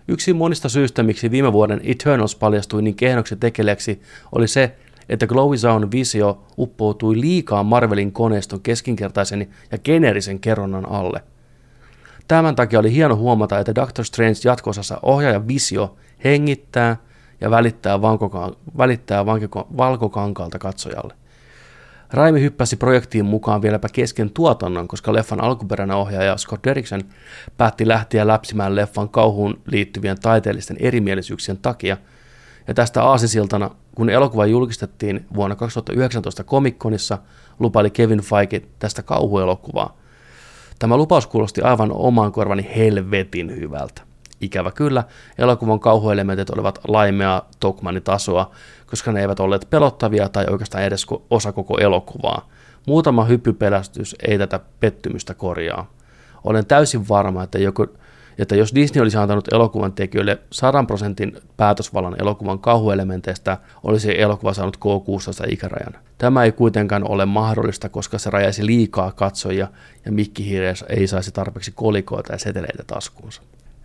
S2: Yksi monista syistä, miksi viime vuoden Eternals paljastui niin kehnoksi tekeleeksi, oli se, että Glowy Zone visio uppoutui liikaa Marvelin koneiston keskinkertaisen ja geneerisen kerronnan alle. Tämän takia oli hieno huomata, että Doctor Strange jatkosassa ohjaaja visio hengittää ja välittää, vankoka- välittää vankiko- valkokankaalta katsojalle. Raimi hyppäsi projektiin mukaan vieläpä kesken tuotannon, koska leffan alkuperäinen ohjaaja Scott Derrickson päätti lähteä läpsimään leffan kauhuun liittyvien taiteellisten erimielisyyksien takia. Ja tästä aasisiltana, kun elokuva julkistettiin vuonna 2019 Comic-Conissa, lupaili Kevin Feige tästä kauhuelokuvaa. Tämä lupaus kuulosti aivan omaan korvani helvetin hyvältä. Ikävä kyllä, elokuvan kauhuelementit olivat laimea Tokmanin-tasoa, koska ne eivät olleet pelottavia tai oikeastaan edes osa koko elokuvaa. Muutama hyppypelästys ei tätä pettymystä korjaa. Olen täysin varma, että, joku, että jos Disney olisi antanut elokuvan tekijöille 100 prosentin päätösvallan elokuvan kauhuelementeistä, olisi elokuva saanut K16 ikärajan. Tämä ei kuitenkaan ole mahdollista, koska se rajaisi liikaa katsojia ja mikkihiireys ei saisi tarpeeksi kolikoita ja seteleitä taskuunsa.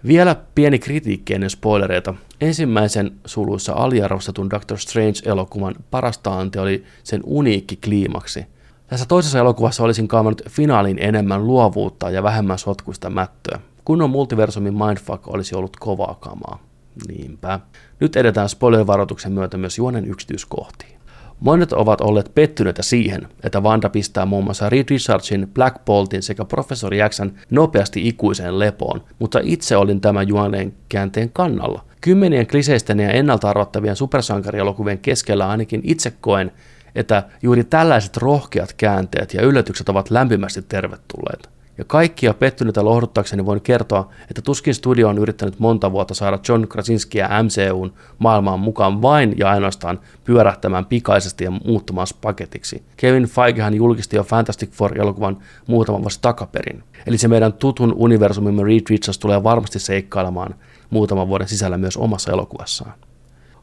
S2: Vielä pieni kritiikki ennen spoilereita. Ensimmäisen suluissa aliarvostetun Doctor Strange-elokuvan parasta ante oli sen uniikki kliimaksi. Tässä toisessa elokuvassa olisin kaavannut finaalin enemmän luovuutta ja vähemmän sotkuista mättöä. Kunnon multiversumin mindfuck olisi ollut kovaa kamaa. Niinpä. Nyt edetään spoiler-varoituksen myötä myös juonen yksityiskohtiin. Monet ovat olleet pettyneitä siihen, että Vanda pistää muun muassa Reed Richardsin, Black Boltin sekä Professori Jackson nopeasti ikuiseen lepoon, mutta itse olin tämän juoneen käänteen kannalla. Kymmenien kliseisten ja ennalta arvattavien supersankarielokuvien keskellä ainakin itse koen, että juuri tällaiset rohkeat käänteet ja yllätykset ovat lämpimästi tervetulleita. Ja kaikkia pettyneitä lohduttaakseni voin kertoa, että tuskin studio on yrittänyt monta vuotta saada John Krasinskiä MCUn maailmaan mukaan vain ja ainoastaan pyörähtämään pikaisesti ja muuttumaan paketiksi. Kevin Feigehan julkisti jo Fantastic Four-elokuvan muutaman vuosi takaperin. Eli se meidän tutun universumimme Reed Richards tulee varmasti seikkailemaan muutaman vuoden sisällä myös omassa elokuvassaan.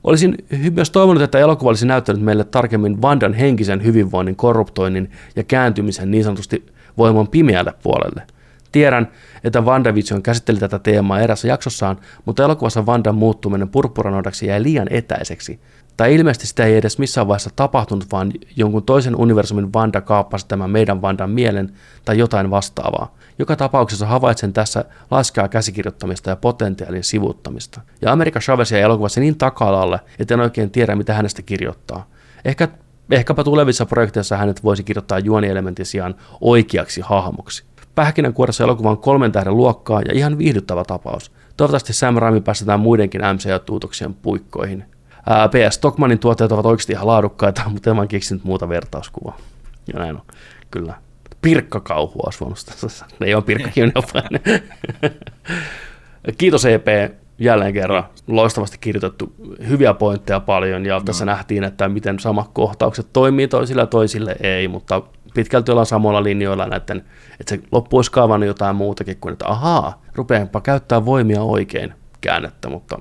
S2: Olisin myös toivonut, että elokuva olisi näyttänyt meille tarkemmin Vandan henkisen hyvinvoinnin, korruptoinnin ja kääntymisen niin sanotusti voiman pimeälle puolelle. Tiedän, että WandaVision käsitteli tätä teemaa erässä jaksossaan, mutta elokuvassa Vandan muuttuminen purppuranoidaksi jäi liian etäiseksi. Tai ilmeisesti sitä ei edes missään vaiheessa tapahtunut, vaan jonkun toisen universumin Vanda kaappasi tämän meidän Vandan mielen tai jotain vastaavaa. Joka tapauksessa havaitsen tässä laskaa käsikirjoittamista ja potentiaalin sivuttamista. Ja Amerikka Chavezia elokuvassa niin taka-alalle, että en oikein tiedä, mitä hänestä kirjoittaa. Ehkä Ehkäpä tulevissa projekteissa hänet voisi kirjoittaa juonielementin sijaan oikeaksi hahmoksi. Pähkinänkuoressa elokuva on kolmen tähden luokkaa ja ihan viihdyttävä tapaus. Toivottavasti Sam Raimi päästetään muidenkin MCU-tuutoksien puikkoihin. Ää, PS Stockmanin tuotteet ovat oikeasti ihan laadukkaita, mutta en vaan keksinyt muuta vertauskuvaa. Ja näin on, kyllä. Pirkkakauhua olisi voinut Ne ei ole pirkkakin Kiitos EP jälleen kerran loistavasti kirjoitettu, hyviä pointteja paljon, ja no. tässä nähtiin, että miten samat kohtaukset toimii toisille ja toisille ei, mutta pitkälti ollaan samoilla linjoilla näiden, että se loppu olisi kaavannut jotain muutakin kuin, että ahaa, rupeanpa käyttää voimia oikein käännettä, mutta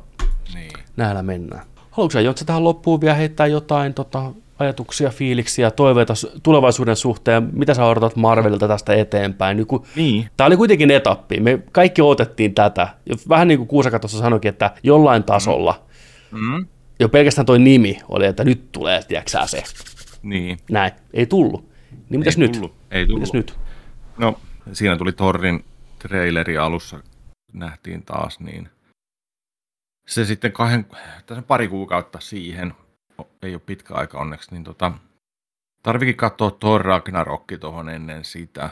S2: niin. näillä mennään. Haluatko sä tähän loppuun vielä heittää jotain tota, ajatuksia, fiiliksiä, toiveita tulevaisuuden suhteen, mitä sä odotat Marvelilta tästä eteenpäin? Niin kun, niin. Tämä oli kuitenkin etappi, me kaikki odotettiin tätä. Vähän niin kuin Kuusaka tuossa sanoikin, että jollain tasolla, mm. jo pelkästään toi nimi oli, että nyt tulee, tiedätkö se.
S1: Niin.
S2: Näin, ei tullut. Niin mitäs ei nyt? Tullut.
S1: Ei tullut.
S2: Mitäs nyt?
S1: No, siinä tuli Torrin traileri alussa, nähtiin taas, niin se sitten kahden, tässä pari kuukautta siihen ei ole pitkä aika onneksi, niin tota, tarvikin katsoa Thor Ragnarokki tuohon ennen sitä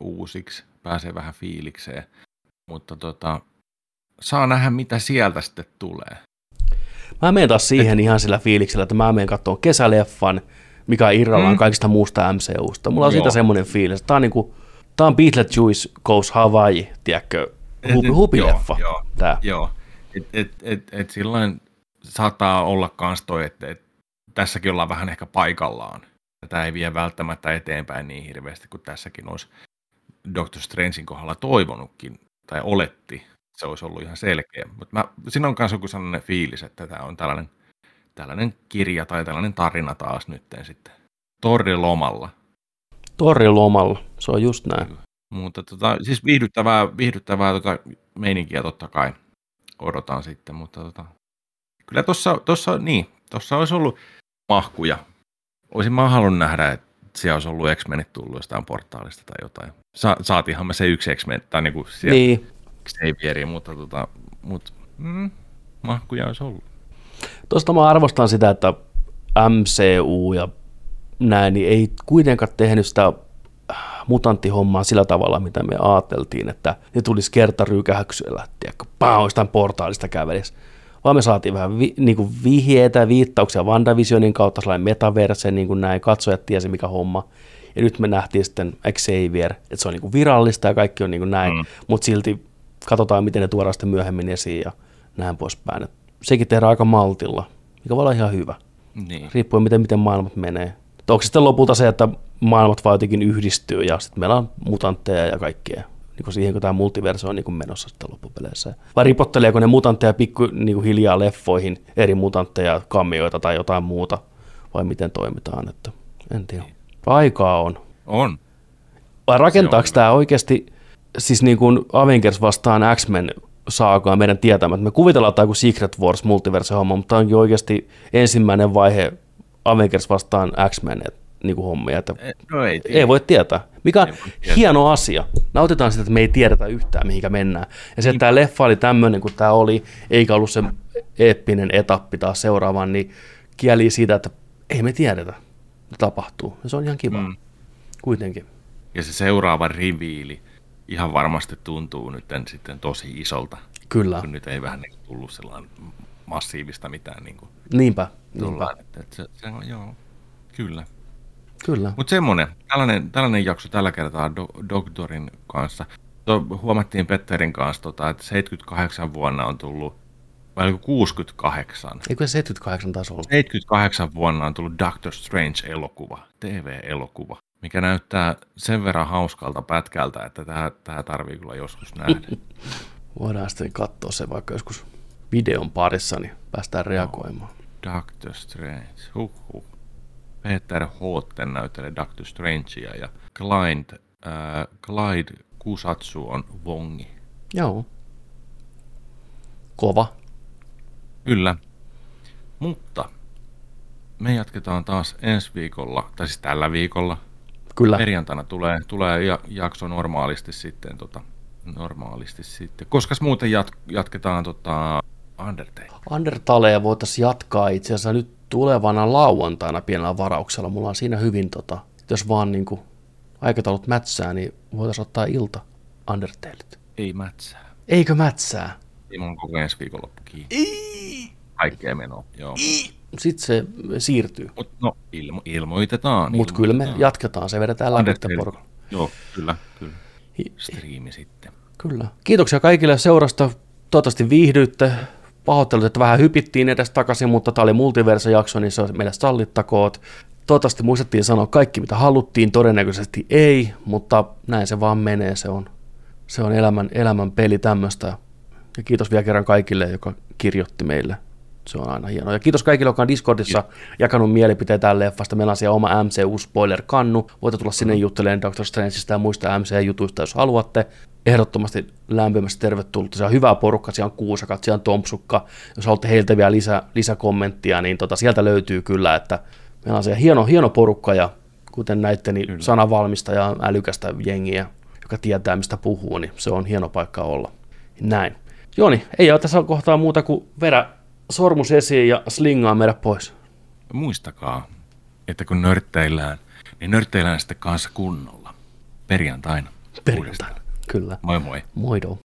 S1: uusiksi, pääsee vähän fiilikseen. Mutta tota, saa nähdä, mitä sieltä sitten tulee.
S2: Mä menen taas siihen Et... ihan sillä fiiliksellä, että mä menen katsomaan kesäleffan, mikä on irrallaan mm. kaikista muusta MCUsta. Mulla on Joo. siitä semmoinen fiilis, että tää on, niinku, tää on Beetlejuice Goes Hawaii, tiedätkö, hupi, hupileffa.
S1: Joo, tää. joo. Et, et, et, et silloin saattaa olla kans toi, että et, tässäkin ollaan vähän ehkä paikallaan. Tätä ei vie välttämättä eteenpäin niin hirveästi kuin tässäkin olisi Doctor Strangein kohdalla toivonutkin tai oletti. Se olisi ollut ihan selkeä. Mutta siinä on myös joku sellainen fiilis, että tämä on tällainen, tällainen kirja tai tällainen tarina taas nyt sitten. Torrilomalla.
S2: Torrilomalla, se on just näin.
S1: Mutta tota, siis viihdyttävää, viihdyttävää tota meininkiä totta kai odotan sitten, mutta tota, kyllä tuossa, tossa, niin, tossa olisi ollut mahkuja. Olisin mä halunnut nähdä, että siellä olisi ollut X-Menit tullut jostain portaalista tai jotain. Sa- saatiinhan me se yksi X-Men, tai niinku siellä niin. Xavieri, mutta tota, mut, mm, mahkuja olisi ollut.
S2: Tuosta mä arvostan sitä, että MCU ja näin, niin ei kuitenkaan tehnyt sitä mutanttihommaa sillä tavalla, mitä me ajateltiin, että ne tulisi kertarykähyksyllä, tiedätkö, paa, jostain portaalista kävelisi. Vaan me saatiin vähän vi, niin kuin vihjeitä, viittauksia WandaVisionin kautta, sellainen metaverse, niin kuin näin, katsojat tiesi mikä homma. Ja nyt me nähtiin sitten Xavier, että se on niin kuin virallista ja kaikki on niin kuin näin, mm. mutta silti katsotaan, miten ne tuodaan sitten myöhemmin esiin ja näin poispäin. Et sekin tehdään aika maltilla, mikä voi olla ihan hyvä. Niin. Riippuen miten, miten maailmat menee. Et onko sitten lopulta se, että maailmat vaan jotenkin yhdistyy ja sitten meillä on mutantteja ja kaikkea niin kuin siihen, kun tämä multiverso on niin kuin menossa sitten loppupeleissä. Vai ripotteleeko ne mutantteja pikku niin kuin hiljaa leffoihin, eri mutantteja, kammioita tai jotain muuta, vai miten toimitaan, että en tiedä. Aikaa on.
S1: On.
S2: Vai rakentaako tämä oikeasti, siis niin kuin Avengers vastaan X-Men saakaa meidän tietämät. Me kuvitellaan tämä kuin Secret Wars multiverse homma, mutta tämä onkin oikeasti ensimmäinen vaihe Avengers vastaan X-Men niin kuin hommia. Että
S1: eh, no ei,
S2: ei voi tietää. Mikä on hieno asia. Nautitaan sitä, että me ei tiedetä yhtään, mihinkä mennään. Ja se, että tämä leffa oli tämmöinen kuin tämä oli, eikä ollut se eeppinen etappi taas seuraavaan, niin kieli siitä, että ei me tiedetä, mitä tapahtuu. Ja se on ihan kiva. Mm. Kuitenkin.
S1: Ja se seuraava riviili ihan varmasti tuntuu nyt sitten tosi isolta.
S2: Kyllä.
S1: Kun nyt ei vähän niin tullut sellainen massiivista mitään. Niin kuin
S2: niinpä. niinpä.
S1: Että, että se, se on, joo, kyllä.
S2: Kyllä.
S1: Mutta semmoinen, tällainen, tällainen jakso tällä kertaa do, Doktorin kanssa. To, huomattiin Petterin kanssa, tota, että 78 vuonna on tullut, vai oliko 68?
S2: Eikö 78 taas ollut?
S1: 78 vuonna on tullut Doctor Strange-elokuva, TV-elokuva, mikä näyttää sen verran hauskalta pätkältä, että tämä, tämä tarvii kyllä joskus nähdä.
S2: Voidaan sitten katsoa se vaikka joskus videon parissa, niin päästään reagoimaan.
S1: Doctor Strange, huh, Peter Hotten näyttelee Doctor Strangea ja Clyde, äh, Clyde Kusatsu on Wongi.
S2: Joo. Kova.
S1: Kyllä. Mutta me jatketaan taas ensi viikolla, tai siis tällä viikolla.
S2: Kyllä.
S1: Perjantaina tulee, tulee jakso normaalisti sitten, tota, normaalisti sitten. Koska muuten jat, jatketaan tota, Undertale.
S2: Undertalea voitaisiin jatkaa itse asiassa nyt tulevana lauantaina pienellä varauksella. Mulla on siinä hyvin, tota, jos vaan niin kuin aikataulut mätsää, niin voitaisiin ottaa ilta Undertaleit.
S1: Ei mätsää.
S2: Eikö mätsää?
S1: Ei mun koko ensi viikonloppu kiinni. Kaikkea menoa, joo.
S2: Sitten se siirtyy.
S1: Mut, no, ilmo, ilmoitetaan.
S2: Mutta kyllä me jatketaan, se vedetään läpi porukalla.
S1: Joo, kyllä, kyllä. Striimi sitten.
S2: Kyllä. Kiitoksia kaikille seurasta. Toivottavasti viihdyitte. Pahoittelut, että vähän hypittiin edes takaisin, mutta tämä oli multiversa-jakso, niin se meidän sallittakoot. Toivottavasti muistettiin sanoa kaikki, mitä haluttiin, todennäköisesti ei, mutta näin se vaan menee, se on, se on elämän, elämän peli tämmöistä. Ja kiitos vielä kerran kaikille, joka kirjoitti meille. Se on aina hienoa. Ja kiitos kaikille, jotka on Discordissa jakanut mielipiteitä leffasta. Meillä on siellä oma MCU-spoiler-kannu. Voitte tulla sinne mm. juttelemaan Doctor Strangeista ja muista MCU-jutuista, jos haluatte ehdottomasti lämpimästi tervetullut. Se on hyvä porukka, siellä on Kuusakat, siellä on Tomsukka. Jos haluatte heiltä vielä lisä, lisäkommenttia, niin tota, sieltä löytyy kyllä, että meillä on se hieno, hieno porukka ja kuten näitte, niin sanavalmista ja älykästä jengiä, joka tietää mistä puhuu, niin se on hieno paikka olla. Näin. Joni, ei ole tässä kohtaa muuta kuin vedä sormus esiin ja slingaa meidät pois.
S1: Muistakaa, että kun nörtteillään, niin nörtteillään sitten kanssa kunnolla. Perjantaina.
S2: Perjantaina. Kyllä.
S1: Moi moi.
S2: Moido.